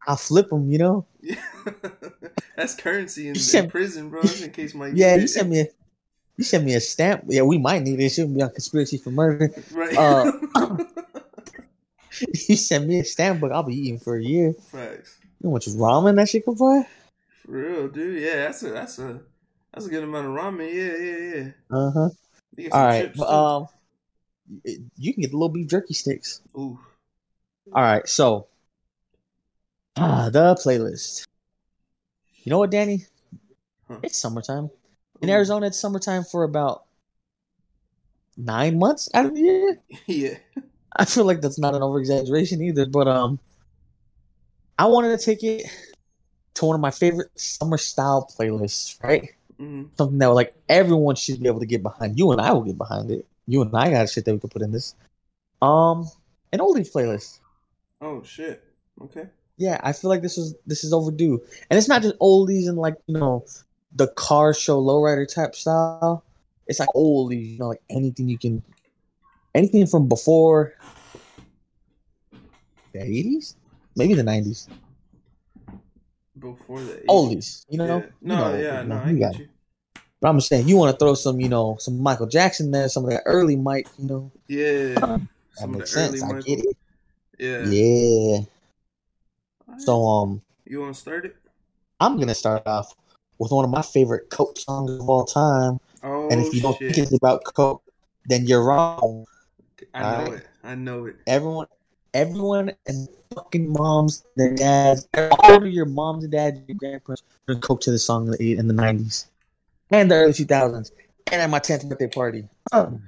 I'll flip them. You know.
Yeah. That's currency in,
You
in
sent-
prison, bro. In case my
Yeah, you sent me. A, you sent me a stamp. Yeah, we might need it. It shouldn't be on conspiracy for murder.
right.
uh, you sent me a stamp book. I'll be eating for a year.
Facts.
You know how much ramen that shit can buy?
For real, dude. Yeah, that's a that's a that's a good amount of ramen. Yeah, yeah, yeah.
Uh huh. All right.
chips.
Um, you can get the little beef jerky sticks.
Ooh.
All right. So, ah, the playlist. You know what, Danny?
Huh.
It's summertime in
Ooh.
Arizona. It's summertime for about nine months out of the year.
Yeah.
I feel like that's not an over exaggeration either, but um, I wanted to take it to one of my favorite summer style playlists, right?
hmm
Something that like everyone should be able to get behind. You and I will get behind it. You and I got shit that we could put in this. Um, an oldies playlist.
Oh shit. Okay.
Yeah, I feel like this is this is overdue, and it's not just oldies and like you know the car show lowrider type style. It's like oldies, you know, like anything you can, anything from before the eighties, maybe the nineties.
Before the 80s.
Oldies, you know.
Yeah.
You
No,
know,
yeah,
you
no,
know,
I
you
get
got it.
you.
But I'm just saying, you want to throw some, you know, some Michael Jackson there, some of that early Mike, you know.
Yeah.
That
Some
makes
the early
sense. I
Michael-
get it.
Yeah.
Yeah.
Alright.
So um,
you want to start it?
I'm gonna start off with one of my favorite Coke songs of all time.
Oh
And if you don't
shit!
think it's about Coke, then you're wrong.
I know it. I know it.
Everyone, everyone, and fucking moms, their dads, all of your moms and dads, your grandparents, drank Coke to the song in the in the '90s and the early 2000s, and at my 10th birthday party. Oh.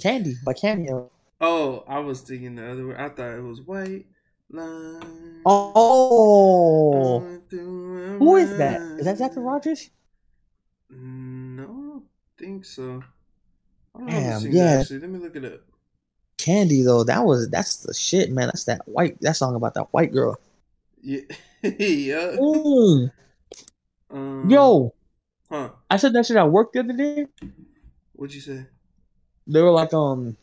Candy by Cameo.
Oh, I was thinking the other way. I thought it was white line.
Oh, who is that? Is that Zachary. Rogers?
No, I don't think so. I don't know
Damn, yeah.
actually. Let me look it up.
Candy though, that was that's the shit, man. That's that white that song about that white girl.
Yeah. yeah.
Mm.
Um,
Yo,
Huh.
I said that shit at work the other day.
What'd you say?
They were like, um,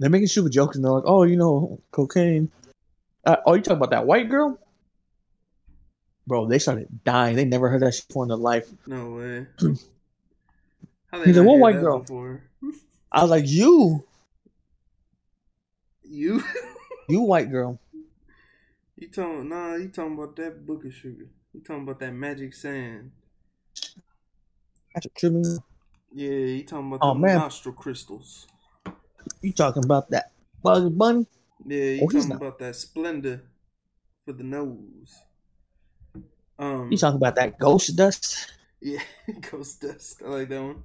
they're making stupid jokes and they're like, oh, you know, cocaine. Uh, oh, you talking about that white girl? Bro, they started dying. They never heard that shit before in their life.
No way.
He's like, "What white girl?"
Before?
I was like, you.
You
You white girl.
you talking nah, you talking about that book of sugar. You talking about that magic sand.
That's a.
Yeah, you talking about
Oh,
the
man.
nostril crystals.
You talking about that Bugs Bunny?
Yeah, you
Oh,
talking about that splendor for the nose. Um
You talking about that ghost dust?
Yeah, Ghost Dust. I like that one.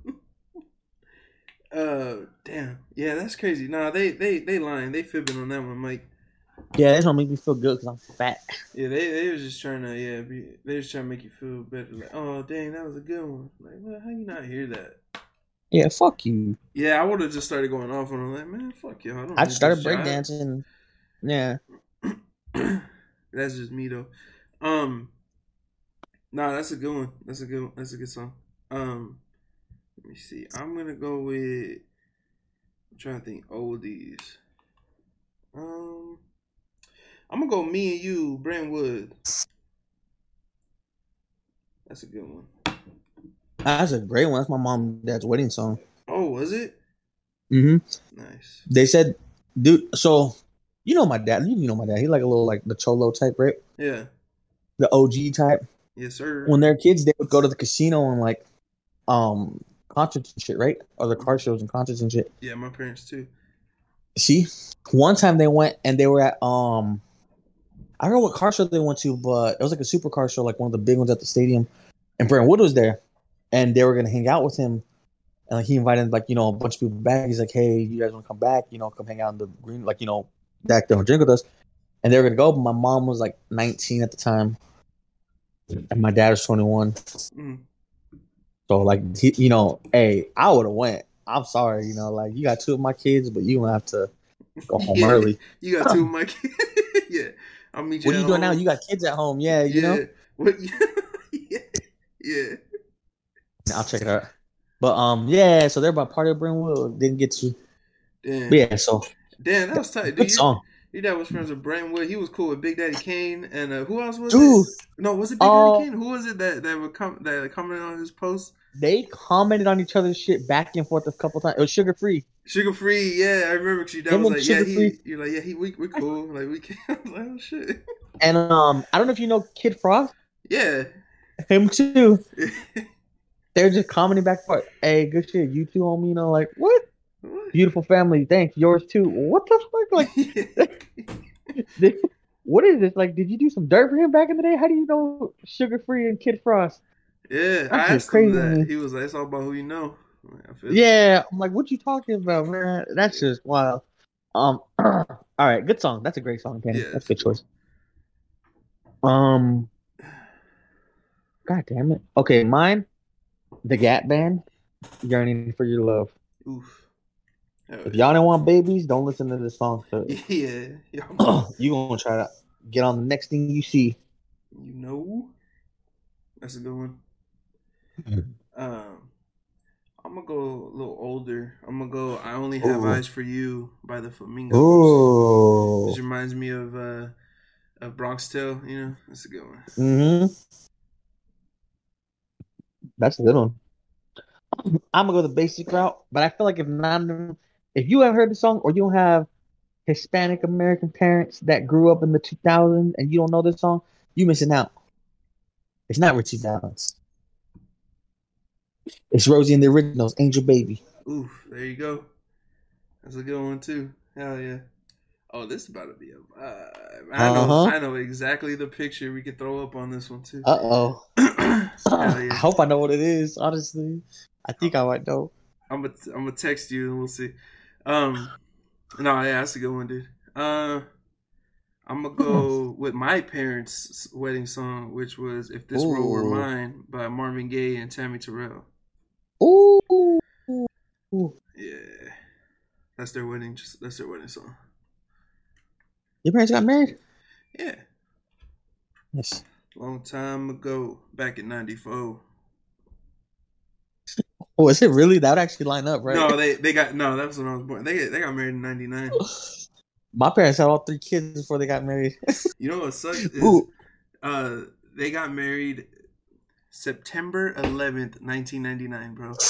uh damn. Yeah, that's crazy. Nah, they they they lying. They fibbing on that one, Mike.
Yeah, that's gonna make me feel good because I'm fat.
Yeah, they they was just trying to yeah, be, they was trying to make you feel better. Like, oh dang, that was a good one. Like, well, how you not hear that?
Yeah, fuck you.
Yeah, I would have just started going off on them. Like, man, fuck you. I.
I just started
this shot."
breakdancing. Yeah.
that's just me though. Um, nah, that's a good one. That's a good. one. That's a good song. Um, let me see. I'm gonna go with. I'm trying to think oldies. Um, I'm gonna go me and you, Brenton Wood. That's a good one.
That's a great one. That's my mom and dad's wedding song.
Oh, was it?
Mm-hmm.
Nice.
They said, dude, so you know my dad. You know my dad. He like a little like the cholo type, right?
Yeah.
The OG type.
Yes, sir.
When they're kids, they would go to the casino and like um concerts and shit, right? Or the car shows and concerts and shit.
yeah, my parents too.
See, one time they went and they were at um, I don't know what car show they went to, but it was like a supercar show, like one of the big ones at the stadium. And Brenton Wood was there, and they were gonna hang out with him. And like he invited like you know a bunch of people back. He's like, hey, you guys want to come back? You know, come hang out in the green, like you know, back there and drink with us. And they were gonna go, but my mom was like 19 at the time, and my dad was 21.
Mm.
So like he, you know, hey, I would have went. I'm sorry, you know, like you got two of my kids, but you gonna have to go home
Yeah.
early.
You got two of my kids. yeah. I'll meet you.
What are you
at
doing now? You got kids at home, yeah, you
yeah.
know.
What? yeah. Yeah.
I'll check it out. But um, yeah, so they're about part of Brenton Wood. Didn't get to,
Damn.
but yeah. So
Damn, that was tight. Dude,
good
you,
song,
your dad was friends with Brenton Wood. He was cool with Big Daddy Kane, and uh, who else was
dude.
it? No, was it Big
Uh,
Daddy Kane? Who was it that that would come that commented on his post?
They commented on each other's shit back and forth a couple times. It was Suga Free.
Suga Free, yeah, I remember. She that
Him
was like, yeah, he, you're like, yeah, he, we, we cool, like we can. Like, oh shit,
And um, I don't know if you know Kid Frost.
yeah.
Him too. They're just commenting back and forth. Hey, good shit. You too, homie. You know, like what?
What?
Beautiful family. Thanks. Yours too. What the fuck? Like, what is this? Like, did you do some dirt for him back in the day? How do you know Suga Free and Kid Frost?
yeah, I
That's just
asked him
crazy,
that.
man.
He was like, it's all about who you know. Like, I it.
Yeah, I'm like, what you talking about, man? That's just wild. Um, all right, good song. That's a great song, Kenny.
Yeah.
That's a good choice. Um, god damn it. Okay, mine, the Gap Band, "Yearning for Your Love."
Oof.
If y'all don't want babies, don't listen to this song.
yeah, yeah.
you gonna try to get on the next thing you see.
You know, that's a good one. Um, I'm gonna go a little older. I'm gonna go. I only have
Ooh.
eyes for you by the Flamingos.
Ooh.
This reminds me of uh, of Bronx Tale. You know, that's a good one.
Mm-hmm. That's a good one. I'm gonna go the basic route, but I feel like if not, if you haven't heard the song or you don't have Hispanic American parents that grew up in the 2000s and you don't know this song, you missing out. It's not Ritchie Valens. It's Rosie and the Originals, Angel Baby.
Oof, there you go. That's a good one too. Hell yeah. Oh, this is about to be a vibe. I know.
Uh-huh.
I know exactly the picture we could throw up on this one too.
Uh oh.
Hell
I hope I know what it is. Honestly, I think I might know.
I'm gonna I'm gonna text you and we'll see. Um, no, yeah, that's a good one, dude. Uh, I'm gonna go with my parents' wedding song, which was "If This World Were Mine" by Marvin Gaye and Tammy Terrell.
Ooh.
Yeah, that's their wedding. That's their wedding song.
Your parents got married?
Yeah,
Yes.
long time ago, back in '94.
Oh, is it really? That would actually line up, right?
No, they they got no. That was when I was born. They they got married in '99.
My parents had all three kids before they got married.
You know what sucks is
Ooh.
uh they got married September 11th, 1999, bro.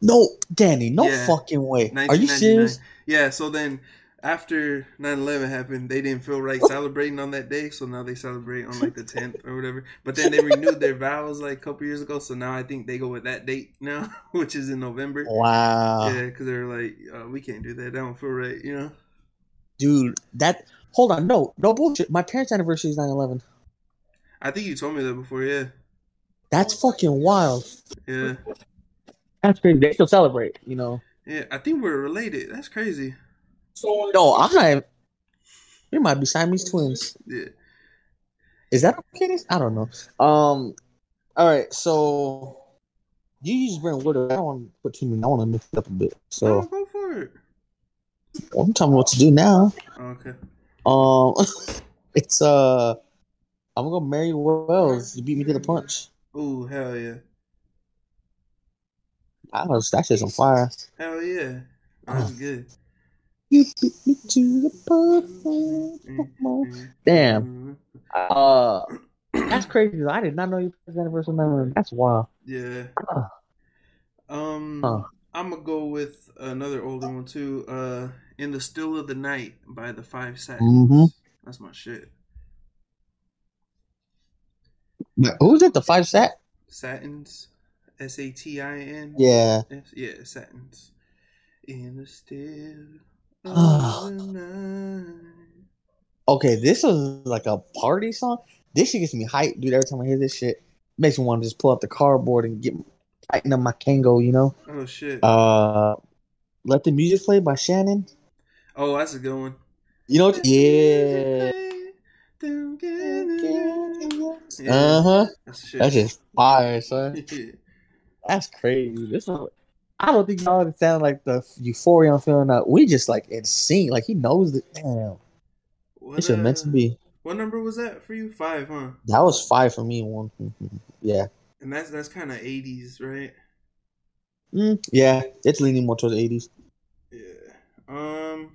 No, Danny, no
Yeah.
fucking way. Are you serious?
Yeah, so then after 9-11 happened, they didn't feel right celebrating on that day, so now they celebrate on like the 10th or whatever. But then they renewed their vows like a couple years ago, so now I think they go with that date now, which is in November.
Wow,
Yeah, because they're like, uh, we can't do that. That don't feel right, you know.
dude. That hold on, no, no bullshit. My parents' anniversary is 9-11.
I think you told me that before. Yeah,
That's fucking wild.
yeah,
That's crazy. They still celebrate, you know.
yeah. I think we're related. That's crazy.
No, I'm not. We might be Siamese twins.
Yeah.
Is that okay? I don't know. Um. All right, so you use brand word. I don't want to put too many. I want to mix it up a bit.
So
So
go for it.
well, I'm telling you what to do now.
Okay.
Um, it's uh, I'm gonna Mary Wells. You beat me to the punch.
Ooh, hell yeah,
I know that shit's on fire.
hell yeah. That's good.
You beat me to the punch.
Mm, mm,
Damn. Uh, that's crazy. I did not know your first anniversary. Number. That's wild.
Yeah.
Huh.
Um,
Huh.
I'm gonna go with another older one too. Uh, "In the Still of the Night" by the Five Satins.
Mhm.
That's my shit.
Who's it? The five sat?
Satins, S A T I N.
Yeah.
Yeah, Satins. In the Still Night.
Okay, this is like a party song. This shit gets me hyped, dude. Every time I hear this shit, makes me want to just pull out the cardboard and get tighten up my Kangol. You know.
Oh shit.
Uh, let the music play by Shannon.
oh, that's a good one.
You know? What? Yeah.
Yeah,
Uh huh.
that's.
That's just fire, son. That's crazy. This song. I don't think y'all understand like the euphoria I'm feeling. Out. We just like insane. Like he knows that. Damn,
What,
this shit meant to
uh,
be.
What number was that for you? Five, huh?
That was five for me. One. Yeah.
And that's that's kind of eighties, right?
Mm, yeah. It's leaning more towards eighties.
Yeah. Um.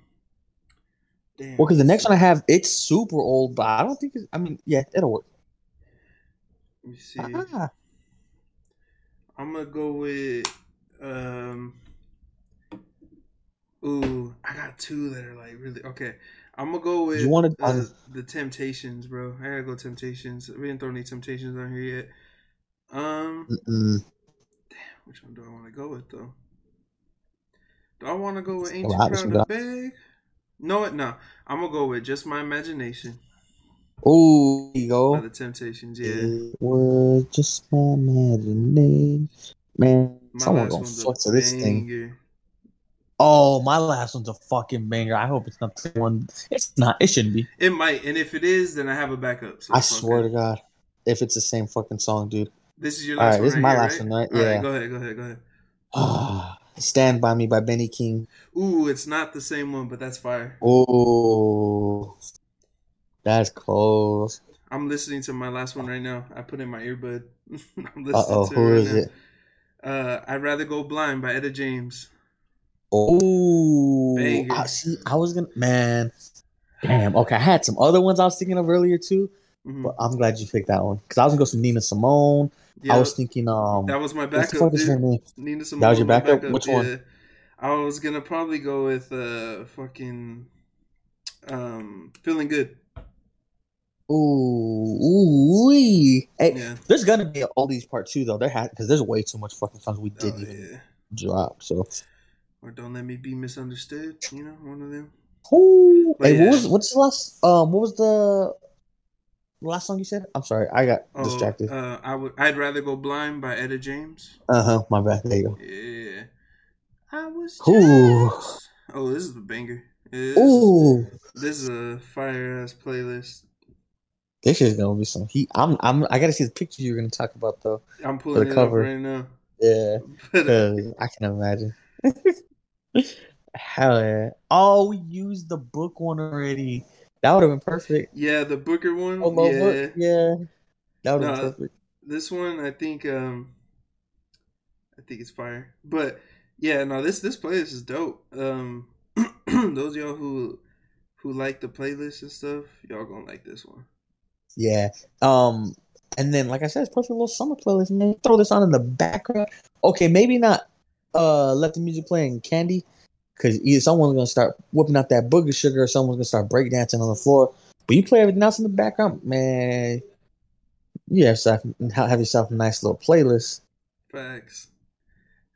Damn.
Well, because the next one I have, it's super old, but I don't think it's. I mean, yeah, it'll work.
Let me see.
Ah,
I'm gonna go with um. Ooh, I got two that are like really okay. I'm gonna go with
You wanted-
uh, the Temptations, bro. I gotta go Temptations. We didn't throw any Temptations on here yet. Um,
mm-mm.
which one do I want to go with though? Do I want to go with Ancient
some
Bag? No, it No, I'm gonna go with just my imagination
Oh, you
by
go.
the Temptations. Yeah,
It was just my imagination. Man,
my
someone gonna fuck to this thing. Oh, my last one's a fucking banger. I hope it's not the same one. It's not. It shouldn't be.
It might, and if it is, then I have a backup. So
I swear
okay.
to God, if it's the same fucking song, dude.
This is your
All
last
right,
one.
this is my
here,
last one, right?
All
Yeah.
go ahead, go ahead, go ahead.
Stand by Me by Benny King.
Ooh, it's not the same one, but that's fire.
Oh, that's close.
I'm listening to my last one right now. I put in my earbud. I'm listening
Uh oh,
to
who
right
is
now.
it?
Uh, I'd rather go blind by Etta James.
Oh, I, see, I was gonna man. Damn. Okay, I had some other ones I was thinking of earlier too,
Mhm.
but I'm glad you picked that one because I was gonna go some Nina Simone.
Yeah,
I was thinking, um,
that was my backup.
fuck is her
dude.
name?
Nina Simone.
That was your
my
backup? Which one?
I was gonna probably go with uh fucking um feeling good.
Ooh, ooh. Hey,
Yeah.
there's gonna be all these part two though. There had because there's way too much fucking songs we
Oh,
didn't even
yeah.
drop. So,
Or don't let me be misunderstood. You know, one of them.
Ooh.
But
hey,
yeah.
what was what's the last? Um, what was the last song you said? I'm sorry, I got
Oh,
distracted.
uh, I would. I'd rather go blind by Etta James.
Uh huh. My bad. There you go.
Yeah. I was.
Ooh.
just- Oh, this is a banger. This,
Ooh,
This is a fire ass playlist.
This is gonna be some heat. I'm, I'm, I gotta see the picture you're gonna talk about though.
I'm pulling it
cover.
up right now.
Yeah, I can imagine. Hell yeah! Oh, we used the book one already. That would have been perfect.
yeah, the Booker one.
Oh, no,
yeah.
book. yeah, that would have
Nah.
been perfect.
This one, I think. Um, I think it's fire. But yeah, no, this this playlist is dope. Um, those of y'all who who like the playlist and stuff, y'all gonna like this one.
Yeah. Um, and then like I said, it's perfect little summer playlist. Man, throw this on in the background. Okay, maybe not. Uh, let the music play in Candy, because either someone's gonna start whipping out that booger sugar, or someone's gonna start breakdancing on the floor. But you play everything else in the background, man. You have yourself have yourself a nice little playlist.
Facts.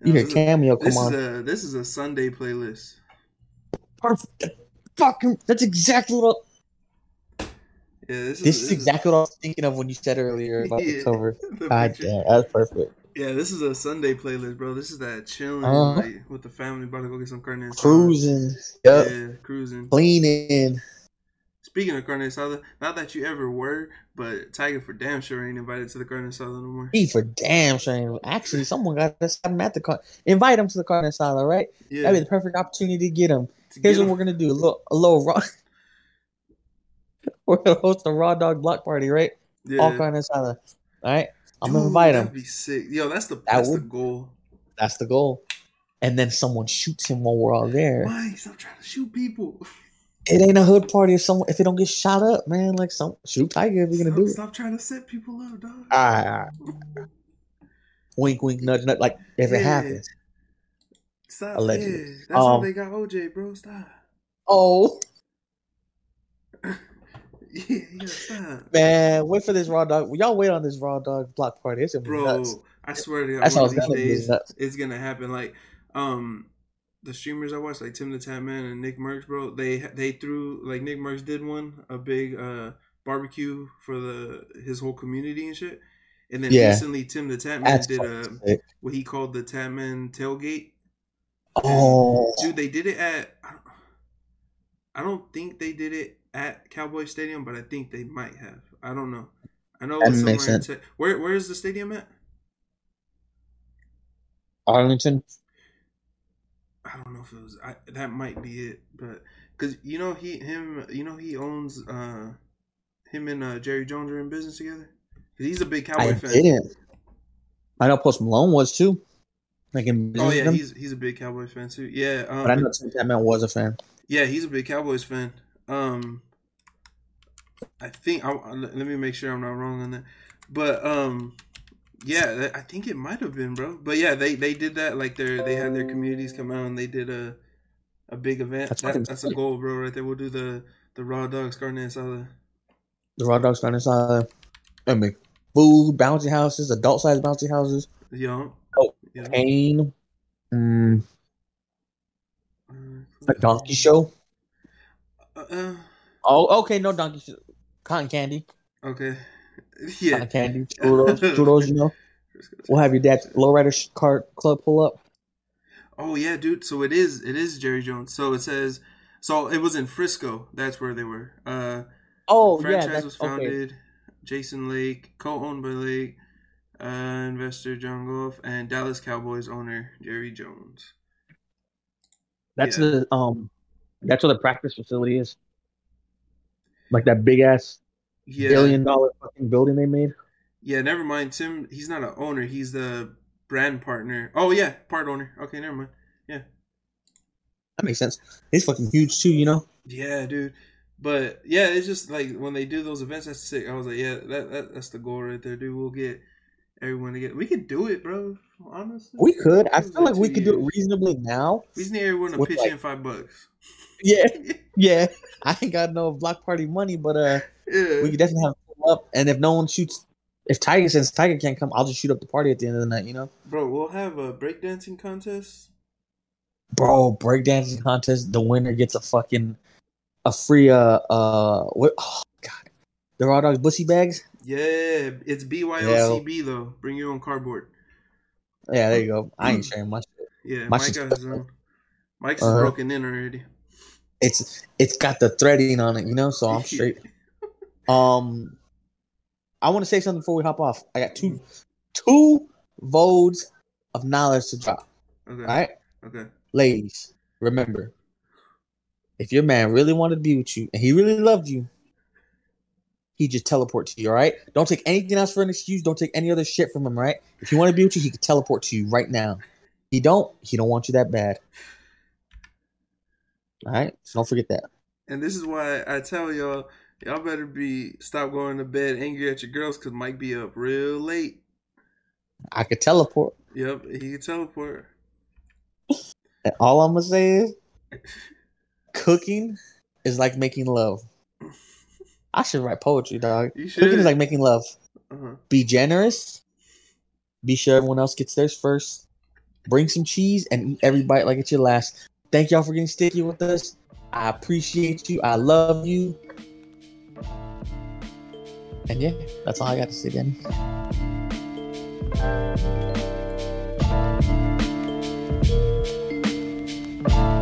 You hear cameo come
This
on.
is a this is a Sunday playlist.
Perfect. Fucking, that's exactly what.
Yeah, this is
this is exactly what I was thinking of when you said earlier about
Yeah.
the cover.
the
God
picture.
damn, that's perfect.
Yeah, this is a Sunday playlist, bro. This is that chilling
Uh-huh.
like with the family, about to go get some carne asada.
Cruising, yep,
Yeah, cruising.
cleaning.
Speaking of carne asada, not that you ever were, but Tyga for damn sure ain't invited to the carne asada no more.
He for damn sure. Ain't. Actually, someone got us him at the car. Invite him to the carne asada, right?
Yeah,
That'd be the perfect opportunity to get him.
to
Here's
get
what
him-
we're gonna do: a little, a little raw. we're gonna host a raw dog block party, right?
yeah.
All carne asada. All right, I'm gonna invite him.
That'd be sick. Yo, that's the
That
that's the goal.
That's the goal. And then someone shoots him while we're all there.
Mike, stop trying to shoot people.
It ain't a hood party if someone if it don't get shot up, man. Like some shoot Tyga if you're gonna
Stop,
do it.
stop trying to set people up, dog.
Ah, wink, wink, nudge, nudge. Like if it happens.
Stop.
Allegedly.
Yeah, that's how
Um,
they got OJ, bro. Stop.
Oh
Yeah, yeah,
man, wait for this raw dog. Y'all wait on this raw dog block party. It's gonna be
Bro,
nuts.
I swear to God, one of
it's
these
gonna
days it's gonna happen. Like, um, the streamers I watch, like Tim the Tatman and Nickmercs, bro, they they threw like Nickmercs did one a big uh barbecue for the his whole community and shit. And then
Yeah.
recently, Tim the Tatman
That's
did a
sick.
what he called the Tatman tailgate.
Oh,
Dude, they did it at. I don't think they did it at Cowboy Stadium, but I think they might have. I don't know. I know
That makes
somewhere
sense.
Te- where where is the stadium at?
Arlington.
I don't know if it was. I, that might be it, but because you know he him you know he owns uh him and uh, Jerry Jones are in business together. he's a big Cowboy
I
fan.
didn't. I know Post Malone was too. Like in
Oh yeah, he's he's a big Cowboy fan too. Yeah, um,
but I know Tim that was a fan.
yeah, he's a big Cowboys fan. Um, I think I, let me make sure I'm not wrong on that, but um, yeah, I think it might have been, bro. But yeah, they they did that like they they had their communities come out and they did a a big event.
That's
That, that's a goal, bro. Right there, we'll do the the raw dogs carne asada.
The raw dogs carne asada. I mean, food, bouncy houses, adult sized bouncy houses,
Yo.
Oh,
yeah.
pain, mm,
Uh,
a donkey show.
Uh,
Oh, okay, no donkey show. Cotton candy,
okay. Yeah.
cotton candy, churros, churros. You know, we'll have your dad's lowrider sh- car club pull up.
Oh yeah, dude. So it is it is Jerry Jones. So it says so it was in Frisco. That's where they were. Uh
Oh
franchise
yeah, that's
was
okay.
founded Jason Lake, co-owned by Lake, uh, investor John Goff, and Dallas Cowboys owner Jerry Jones.
That's
Yeah.
the um, that's where the practice facility is. Like that big ass
Yeah.
billion dollar fucking building they made.
Yeah, never mind. Tim, he's not an owner. He's the brand partner. Oh yeah, part owner. Okay, never mind.
Yeah, that makes sense. He's fucking huge too, you know.
Yeah, dude. But yeah, it's just like when they do those events, that's sick. I was like, yeah, that, that that's the goal right there, dude. We'll get everyone to get. We could do it, bro. Honestly,
We could. I feel like we could do it reasonably now.
We just need everyone to pitch
like-
in five bucks.
Yeah, yeah. I ain't got no block party money, but uh,
yeah.
we could definitely have up. And if no one shoots, if Tyga since Tyga can't come, I'll just shoot up the party at the end of the night. You know,
Bro, we'll have a breakdancing contest.
bro. Breakdancing contest. The winner gets a fucking a free uh uh what? Oh god, the raw dogs bussy bags.
Yeah, it's BYOCB though. Bring your own cardboard.
Yeah, there you go. I ain't sharing my shit.
Yeah,
My
Mike
shit's
got his own. Mike's
Uh-huh.
broken in already.
It's it's got the threading on it, you know, so I'm straight. Um, I want to say something before we hop off. I got two two votes of knowledge to drop.
Okay.
All right,
Okay.
ladies, remember, if your man really wanted to be with you and he really loved you, he just teleport to you. All right, don't take anything else for an excuse. Don't take any other shit from him. Right? if he want to be with you, he could teleport to you right now. He don't. He don't want you that bad. All right, so don't forget that.
And this is why I tell y'all, y'all better be stop going to bed angry at your girls because Mike be up real late.
I could teleport.
Yep, he can teleport.
And all I'm gonna say is Cooking is like making love. I should write poetry, dog.
You
Cooking
should.
is like making love.
uh-huh.
Be generous. Be sure everyone else gets theirs first. Bring some cheese and eat every bite like it's your last. Thank y'all for getting sticky with us. I appreciate you. I love you. And yeah, that's all I got to say, Danny.
Thank